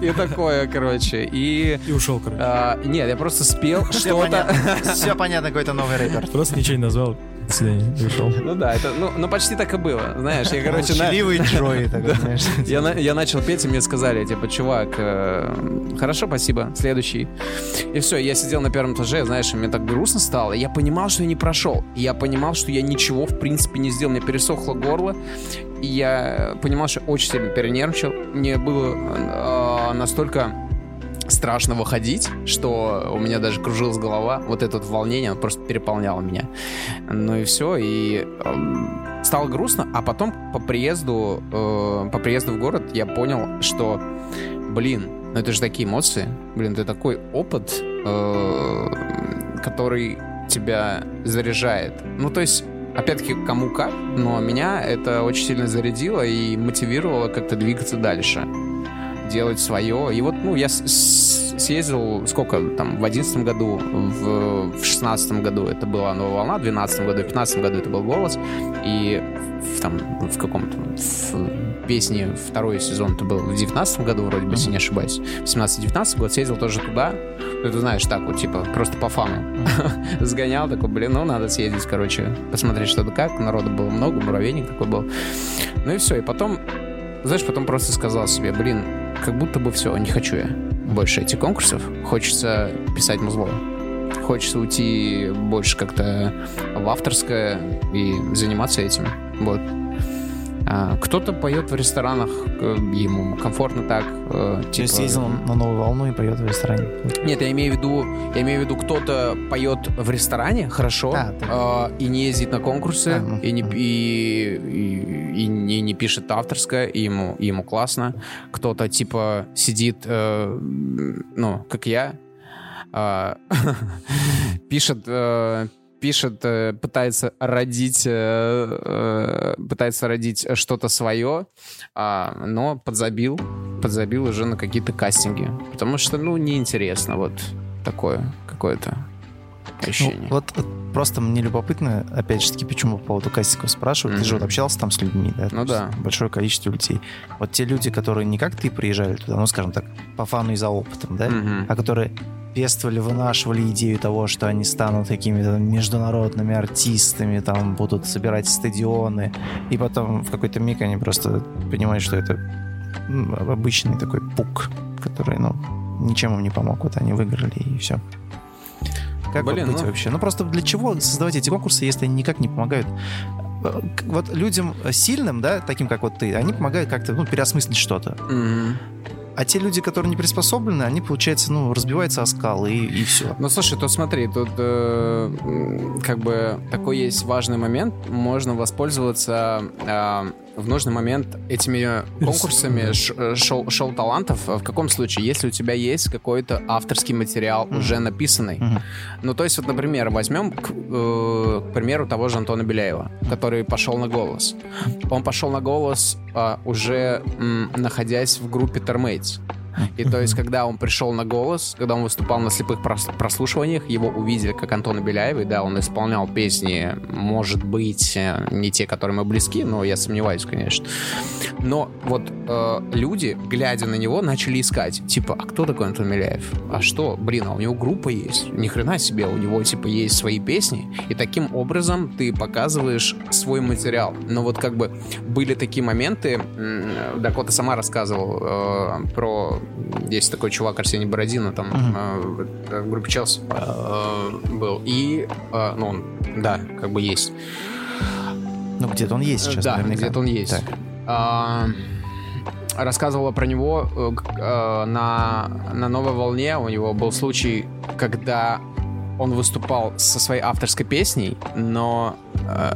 И такое, короче. И, и ушел, короче. А, нет, я просто спел что-то. Все понятно, какой-то новый рэпер. Просто ничего не назвал. До свидания, вышел. Ну да, это, ну, ну почти так и было. Знаешь, я, короче... Молчаливый на... Джой, так, знаешь. Я, я начал петь, и мне сказали, типа, чувак, э, хорошо, спасибо, следующий. И все, я сидел на первом этаже, знаешь, мне так грустно стало. Я понимал, что я не прошел. Я понимал, что я ничего, в принципе, не сделал. Мне пересохло горло. И я понимал, что очень сильно перенервничал. Мне было э, настолько страшно выходить, что у меня даже кружилась голова. Вот это вот волнение, оно просто переполняло меня. Ну и все, и э, стало грустно, а потом по приезду, э, по приезду в город я понял, что, блин, ну это же такие эмоции, блин, это такой опыт, э, который тебя заряжает. Ну то есть опять-таки, кому как, но меня это очень сильно зарядило и мотивировало как-то двигаться дальше делать свое. И вот, ну, я съездил, сколько там, в одиннадцатом году, в, шестнадцатом году это была «Новая волна», в двенадцатом году, в пятнадцатом году это был «Голос», и в, там, в каком-то, песне второй сезон это был в девятнадцатом году, вроде бы, если не ошибаюсь, в 17-19 год съездил тоже туда, ну, ты знаешь, так вот, типа, просто по фану. Сгонял, такой, блин, ну, надо съездить, короче, посмотреть, что да как, народу было много, муравейник такой был. Ну и все, и потом, знаешь, потом просто сказал себе, блин, как будто бы все, не хочу я больше этих конкурсов. Хочется писать музло. Хочется уйти больше как-то в авторское и заниматься этим. Вот. А, кто-то поет в ресторанах, э, ему комфортно так. Э, типа... есть ездил на новую волну и поет в ресторане. Нет, я имею в виду, я имею в виду, кто-то поет в ресторане хорошо а, э, и не ездит на конкурсы а, ну, и, не, и, и, и, не, не пишет авторское, и ему, и ему классно. Кто-то типа сидит, э, ну, как я, э, пишет пишет, э, пытается родить, э, э, пытается родить что-то свое, а, но подзабил, подзабил уже на какие-то кастинги, потому что, ну, неинтересно вот такое какое-то ощущение. Ну, вот просто мне любопытно, опять же таки, почему по поводу кастингов спрашивают. Mm-hmm. Ты же вот общался там с людьми, да? Ну да. Большое количество людей. Вот те люди, которые не как ты приезжали туда, ну, скажем так, по фану и за опытом, да, mm-hmm. а которые пестовали, вынашивали идею того, что они станут такими международными артистами, там будут собирать стадионы, и потом в какой-то миг они просто понимают, что это обычный такой пук, который, ну, ничем им не помог. Вот они выиграли, и все. Как Блин, вот быть ну... вообще? Ну просто для чего создавать эти конкурсы, если они никак не помогают? Э, вот людям сильным, да, таким как вот ты, они помогают как-то ну, переосмыслить что-то. Mm-hmm. А те люди, которые не приспособлены, они, получается, ну, разбиваются о скалы и, и все. Ну, слушай, тут смотри, тут э, как бы такой есть важный момент. Можно воспользоваться э, в нужный момент этими конкурсами э, шоу, шоу талантов. В каком случае? Если у тебя есть какой-то авторский материал mm-hmm. уже написанный. Mm-hmm. Ну, то есть, вот, например, возьмем, к, э, к примеру, того же Антона Беляева, который пошел на голос. Он пошел на голос э, уже м, находясь в группе Termates. И то есть, когда он пришел на голос, когда он выступал на слепых прослушиваниях, его увидели как Антона Беляева, и да, он исполнял песни, может быть, э, не те, которые мы близки, но я сомневаюсь, конечно. Но вот э, люди, глядя на него, начали искать, типа, а кто такой Антон Беляев? А что? Блин, а у него группа есть. Ни хрена себе, у него, типа, есть свои песни, и таким образом ты показываешь свой материал. Но вот как бы были такие моменты, Дакота сама рассказывал э, про есть такой чувак Арсений Бородина, там uh-huh. э, в группе Челси э, был. И, э, ну, он, да, как бы есть. Ну, где-то он есть сейчас, Да, наверняка. где-то он есть. Так. А, рассказывала про него э, на, на новой волне. У него был случай, когда он выступал со своей авторской песней, но э,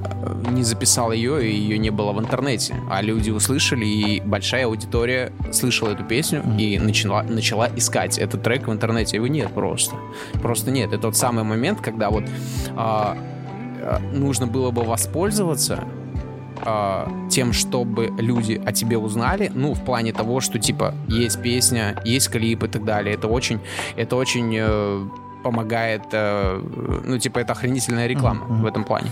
не записал ее, и ее не было в интернете. А люди услышали, и большая аудитория слышала эту песню и начала, начала искать этот трек в интернете. Его нет просто. Просто нет. Это тот самый момент, когда вот э, э, нужно было бы воспользоваться э, тем, чтобы люди о тебе узнали, ну, в плане того, что, типа, есть песня, есть клип и так далее. Это очень, это очень э, помогает, э, ну, типа, это охренительная реклама мгм. в этом плане.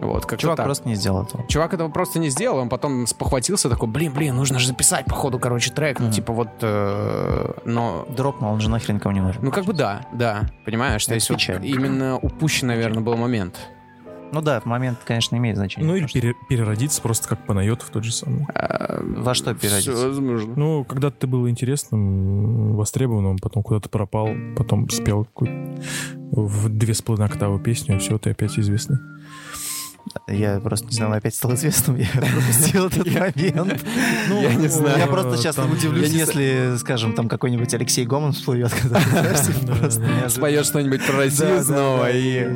Вот, как Чувак просто не сделал этого. Чувак этого просто не сделал, он потом спохватился, такой, блин, блин, нужно же записать, походу, короче, трек, ну, Мгм. типа, вот, э, но... Дропнул, он же нахрен никому не нужен. Ну, как бы да, да, понимаешь, то есть вот именно упущен, наверное, был момент. Ну да, момент, конечно, имеет значение. Ну или пере- переродиться просто как Панайотов тот же самый. Во что переродиться? Всё возможно. Ну, когда ты был интересным, востребованным, потом куда-то пропал, потом спел какую-то в две с половиной октавы песню, и все, ты опять известный. Я просто не знаю, опять стал известным, я пропустил этот момент. Ну, Я не знаю. Я просто сейчас там- удивлюсь, если, скажем, там какой-нибудь Алексей Гомон всплывет, когда. Споешь что-нибудь про Россию снова и...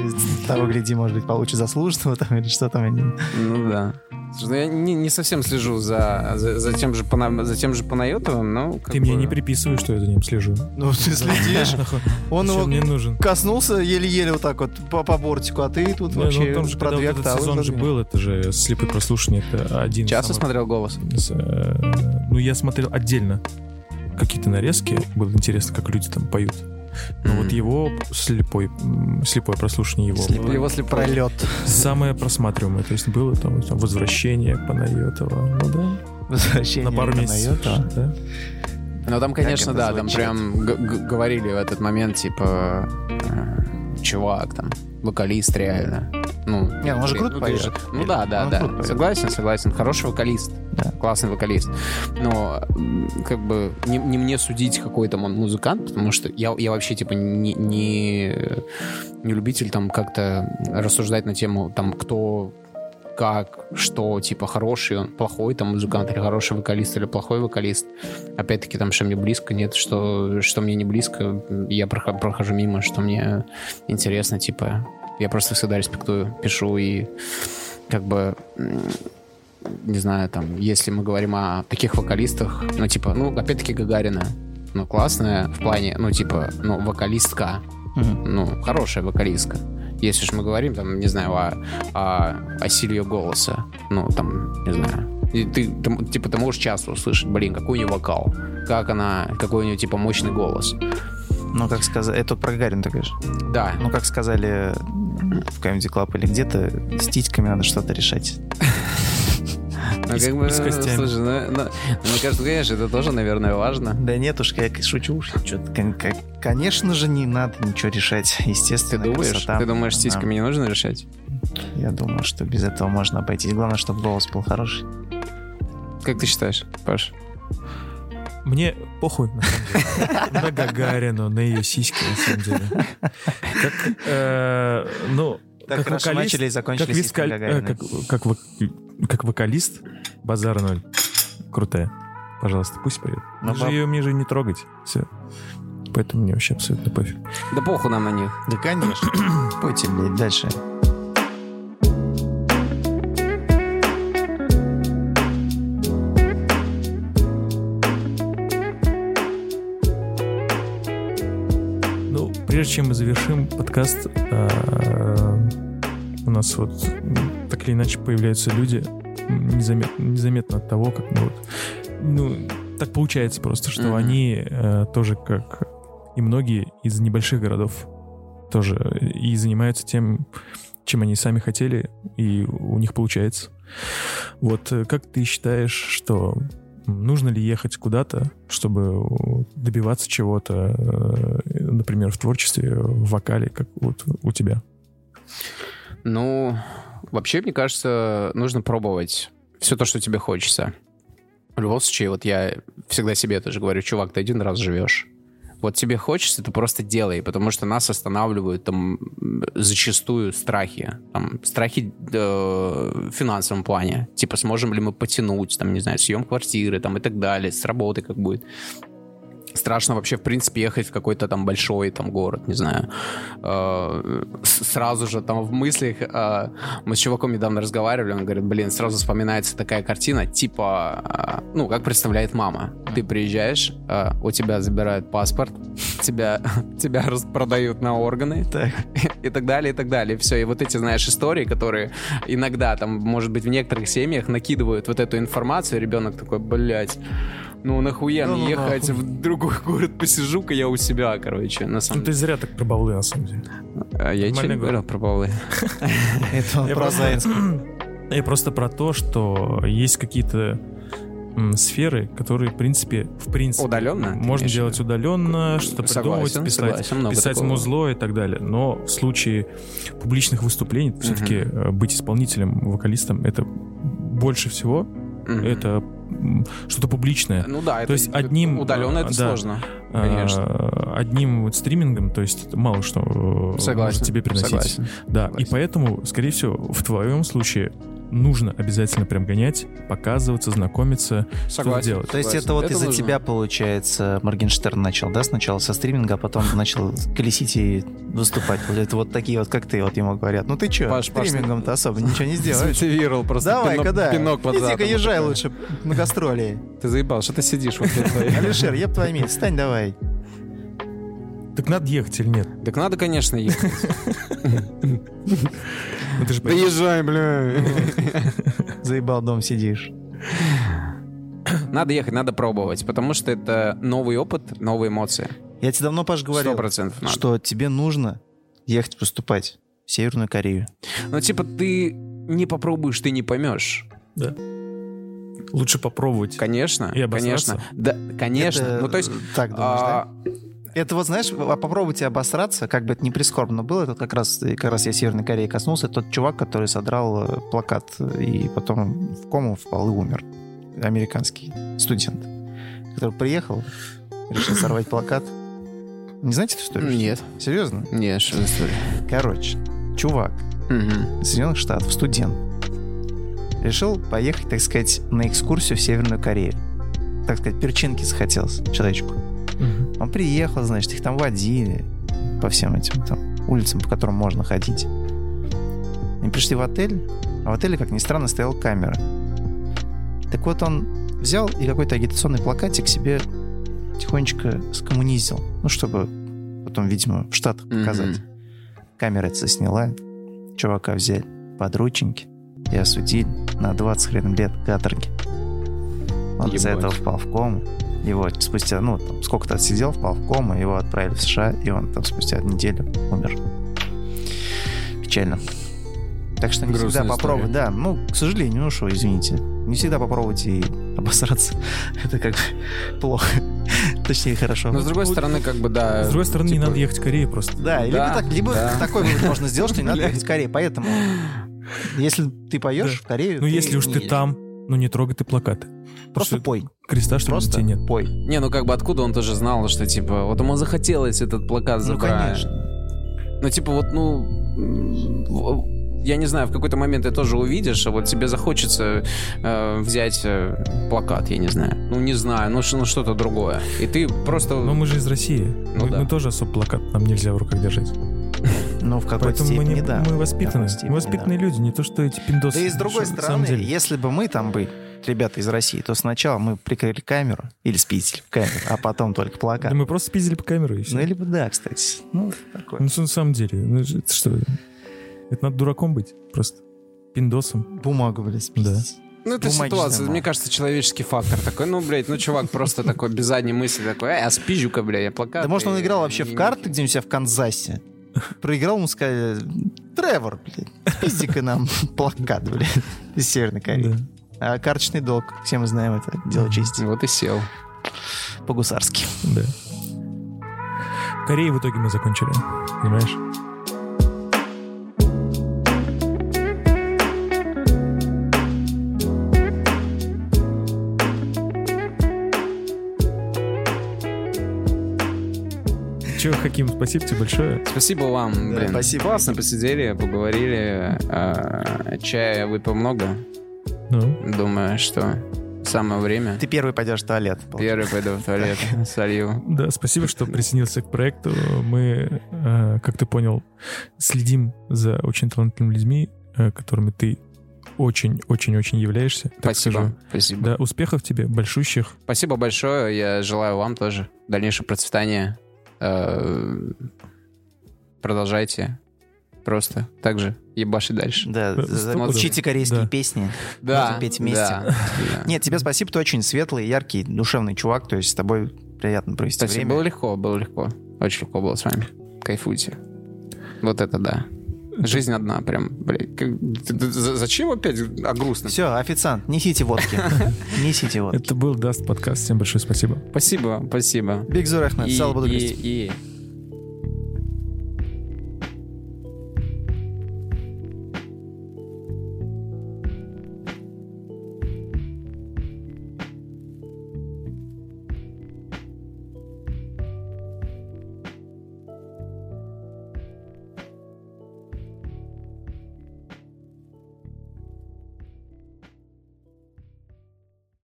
Того, гляди, может быть, получше заслуженного там или что там. Ну да. Ну я не, не совсем слежу за, за, за тем же Пана- за тем же Панайотовым, но... как Ты мне бы- не приписывай, что я за ним слежу. Ну, ты следишь. Он его мне нужен? коснулся еле-еле вот так вот по, по бортику, а ты тут Не, ну, вообще там же, про когда две вот этот октавы сезон же был, это же слепое прослушивание, это один Часто самых- смотрел «Голос»? э, Ну, я смотрел отдельно какие-то нарезки, было интересно, как люди там поют. Но вот его слепой, слепое прослушивание его Слеп- было Его слепой. Пролет. самое просматриваемое. То есть было там, там возвращение Панайотова. Ну да, Возвращение на пару месяцев. Да. Ну там, конечно, да, там звучит? прям г- г- говорили в этот момент, типа, э, чувак там, вокалист реально. Ну, Не, он же круто ну, поет. же- Ну да, да, Он да. поет. Согласен, согласен. Хороший вокалист. Да. Классный вокалист. Но как бы не, не мне судить, какой там он музыкант, потому что я, я вообще типа не, не, не любитель там как-то рассуждать на тему там кто как, что, типа, хороший он, плохой там музыкант, или хороший вокалист, или плохой вокалист. Опять-таки, там, что мне близко, нет, что, что мне не близко, я прохожу, мимо, что мне интересно, типа, я просто всегда респектую, пишу и как бы не знаю, там, если мы говорим о таких вокалистах, ну, типа, ну, опять-таки Гагарина, ну, классная в плане, ну, типа, ну, вокалистка, Мгм. ну, хорошая вокалистка. Если же мы говорим, там, не знаю, о, о, о силе голоса, ну, там, не знаю, и ты, ты, типа, ты можешь часто услышать, блин, какой у нее вокал, как она, какой у нее, типа, мощный голос. Ну, как сказать, это про Гагарина ты говоришь. Да, Ну, как сказали в Comedy Club или где-то, с титьками надо что-то решать. Ну, как бы, с костями. слушай, ну, ну, мне кажется, конечно, это тоже, наверное, важно. Да нет уж, я шучу уж. Конечно же, не надо ничего решать. Ты Естественно, думаешь, красота. ты думаешь, с Да. титьками не нужно решать? Я думаю, что без этого можно обойтись. Главное, чтобы голос был хороший. Как ты считаешь, Паш? Мне похуй, на самом деле. На Гагарину, на ее сиськи, на самом деле. Как, э, ну, Так как хорошо вокалист, начали и закончили как, вискаль- э, как, как, вок- как вокалист, базар ноль. Крутая. Пожалуйста, пусть поет. Мне же баб- ее мне же не трогать. Все. Поэтому мне вообще абсолютно пофиг. Да похуй нам на них. Да, конечно. Пойте, блядь, дальше. Ну, прежде чем мы завершим подкаст, э, у нас вот так или иначе появляются люди м, незамет- незаметно от того, как мы вот... Ну, так получается просто, что Мгм. они э, тоже, как и многие из небольших городов, тоже и занимаются тем, чем они сами хотели, и у них получается. Вот э, как ты считаешь, что нужно ли ехать куда-то, чтобы добиваться чего-то, э, например, в творчестве, в вокале, как вот у тебя? Ну, вообще, мне кажется, нужно пробовать все то, что тебе хочется. В любом случае, вот я всегда себе тоже говорю, чувак, ты один раз живешь. Вот тебе хочется, ты просто делай, потому что нас останавливают там зачастую страхи. Там, страхи э, в финансовом плане. Типа, сможем ли мы потянуть, там, не знаю, съем квартиры там, и так далее, с работы как будет. Страшно вообще, в принципе, ехать в какой-то там большой там город, не знаю. Э, сразу же там в мыслях э, мы с чуваком недавно разговаривали, он говорит, блин, сразу вспоминается такая картина, типа, э, ну, как представляет мама. Ты приезжаешь, э, у тебя забирают паспорт, тебя, тебя распродают на органы Так. и так далее, и так далее. Все, и вот эти, знаешь, истории, которые иногда там, может быть, в некоторых семьях накидывают вот эту информацию, ребенок такой, блядь, ну нахуя Ну, мне ну, ехать нахуй. в другой город, посижу-ка я у себя, короче, на Ну самом ты деле. зря так про баулы, на самом деле. А я ничего не говорил про баулы. Это он про Заинск. Я просто про то, что есть какие-то сферы, которые, в принципе, в принципе, Удаленно? ты можно в делать удаленно, что-то придумывать, писать, согласен, писать такого. музло и так далее. Но в случае публичных выступлений все-таки быть исполнителем, вокалистом, это больше всего Мгм. это что-то публичное. Ну да, это То есть одним, удаленно это да. сложно. Конечно. А, одним вот стримингом, то есть это мало что э, Согласен. может тебе приносить. Согласен. Да, Согласен. и поэтому, скорее всего, в твоем случае нужно обязательно прям гонять, показываться, знакомиться, что Согласен. делать. То есть Согласен. это вот из-за нужно. тебя, получается, Моргенштерн начал, да, сначала со стриминга, а потом начал колесить и выступать. Вот Это вот такие вот, как ты, вот ему говорят, ну ты чё, Паш, Паш, стримингом-то особо ничего не сделаешь. Мотивировал просто. Давай-ка, пинок- да. Пинок под Иди-ка езжай лучше на гастроли. Ты заебал, что ты сидишь вот? Алишер, еб твою медь, встань давай. Так надо ехать или нет? Так надо, конечно, ехать. Ты же Да езжай, бля. Заебал дом сидишь. Надо ехать, надо пробовать, потому что это новый опыт, новые эмоции. Я тебе давно, Паш, говорил, процентов надо. что тебе нужно ехать выступать в Северную Корею. Ну, типа, ты не попробуешь, ты не поймешь. лучше попробовать. Конечно, И обосраться? конечно. Да, конечно. Это, Ну, то есть... Так думаешь, а, да? Это вот, знаешь, а попробуйте обосраться, как бы это не прискорбно было, это как раз, как раз я Северной Кореи коснулся, тот чувак, который содрал э, плакат и потом в кому впал и умер. Американский студент, который приехал, решил сорвать плакат. Не знаете эту историю? Нет. Серьезно? Нет, что за история? Короче, чувак из Соединенных Штатов, студент, решил поехать, так сказать, на экскурсию в Северную Корею. Так сказать, перчинки захотелось человечку. Он приехал, значит, их там водили по всем этим там улицам, по которым можно ходить. Они пришли в отель, а в отеле, как ни странно, стояла камера. Так вот он взял и какой-то агитационный плакатик себе тихонечко скоммунизил. Ну, чтобы потом, видимо, в Штатах показать. Камера это сняла, чувака взяли под рученьки и осудили на 20 хрен лет каторги. Он из-за этого впал в кому. Его спустя, ну, там, сколько-то отсидел, впал в кому, его отправили в США, и он там спустя неделю умер. Печально. Так что не Грустная всегда попробовать, да, ну, к сожалению, ну что, извините, не всегда попробовать и обосраться. Это как бы плохо. Точнее, хорошо. Но с другой стороны, как бы, да... С другой стороны, не типа, надо ехать в Корею просто. Да, либо, Да, так, либо да. такой вывод можно сделать, что не надо ехать в Корею. Поэтому, если ты поешь в Корею, Ну, если уж не ты едешь. там, ну не трогай ты плакаты. Просто пой. Креста, что Просто нет. пой. Не, ну как бы откуда он тоже знал, что типа, вот ему захотелось этот плакат Ну, забрать. конечно. Ну, типа, вот, ну, я не знаю, в какой-то момент ты тоже увидишь, а вот тебе захочется э, взять э, плакат, я не знаю. Ну, не знаю, ну, ш- ну что-то другое. И ты просто... Но мы же из России. Ну мы, да. мы тоже особо плакат нам нельзя в руках держать. Ну, в какой-то Поэтому мы, степени, не, да. мы воспитаны. степени, Мы воспитанные люди, не то что эти пиндосы. Да и с другой стороны, если бы мы там были, ребята из России, то сначала мы прикрыли камеру, или спиздили камеру, а потом только плакат. Да мы просто спиздили по камеру и все. Ну, или бы да, кстати. Ну, такое. Ну, на самом деле, ну, это что? Это надо дураком быть просто. Пиндосом. Бумагу, блядь, спиздить. Ну, это бумажный ситуация, мне кажется, человеческий фактор такой. Ну, блядь, ну, чувак просто такой без задней мысли такой, эй, а спизжу-ка, блядь, я плакат. Да может, он играл вообще в карты где-нибудь у себя в Канзасе. Проиграл, ему сказали, Тревор, блядь, спизди-ка нам плакат, блядь, из Северной Кореи. А карточный долг, все мы знаем это, дело чести. Вот и сел. По-гусарски. Да. В Корее в итоге мы закончили. Понимаешь? Че, Хаким, спасибо тебе большое. Спасибо вам, Да, блин. спасибо. Классно посидели, поговорили. а, Чая выпил много. Ну, Думаю, что Самое время. Ты первый пойдешь в туалет. Первый пойду в туалет, солью. Да, спасибо, что присоединился к проекту. Мы, э, как ты понял, следим за очень талантливыми людьми, э, которыми ты очень-очень-очень являешься. так Спасибо, скажу. спасибо. Да, успехов тебе, большущих. Спасибо большое. Я желаю вам тоже дальнейшего процветания. Э, Продолжайте. Просто так же ебаши дальше. Да, учите корейские Да. песни. Да, петь вместе. да. Нет, тебе спасибо, ты очень светлый, яркий, душевный чувак, то есть с тобой приятно провести Спасибо. время. Было легко, было легко. Очень легко было с вами. Кайфуйте. Вот это да. Жизнь одна, прям, блядь. Зачем опять о грустном? Все, официант, несите водки. Несите водки. Это был Dast подкаст. Всем большое спасибо. Спасибо, спасибо. Бик зур рәхмәт, исән-сау булыгыз. и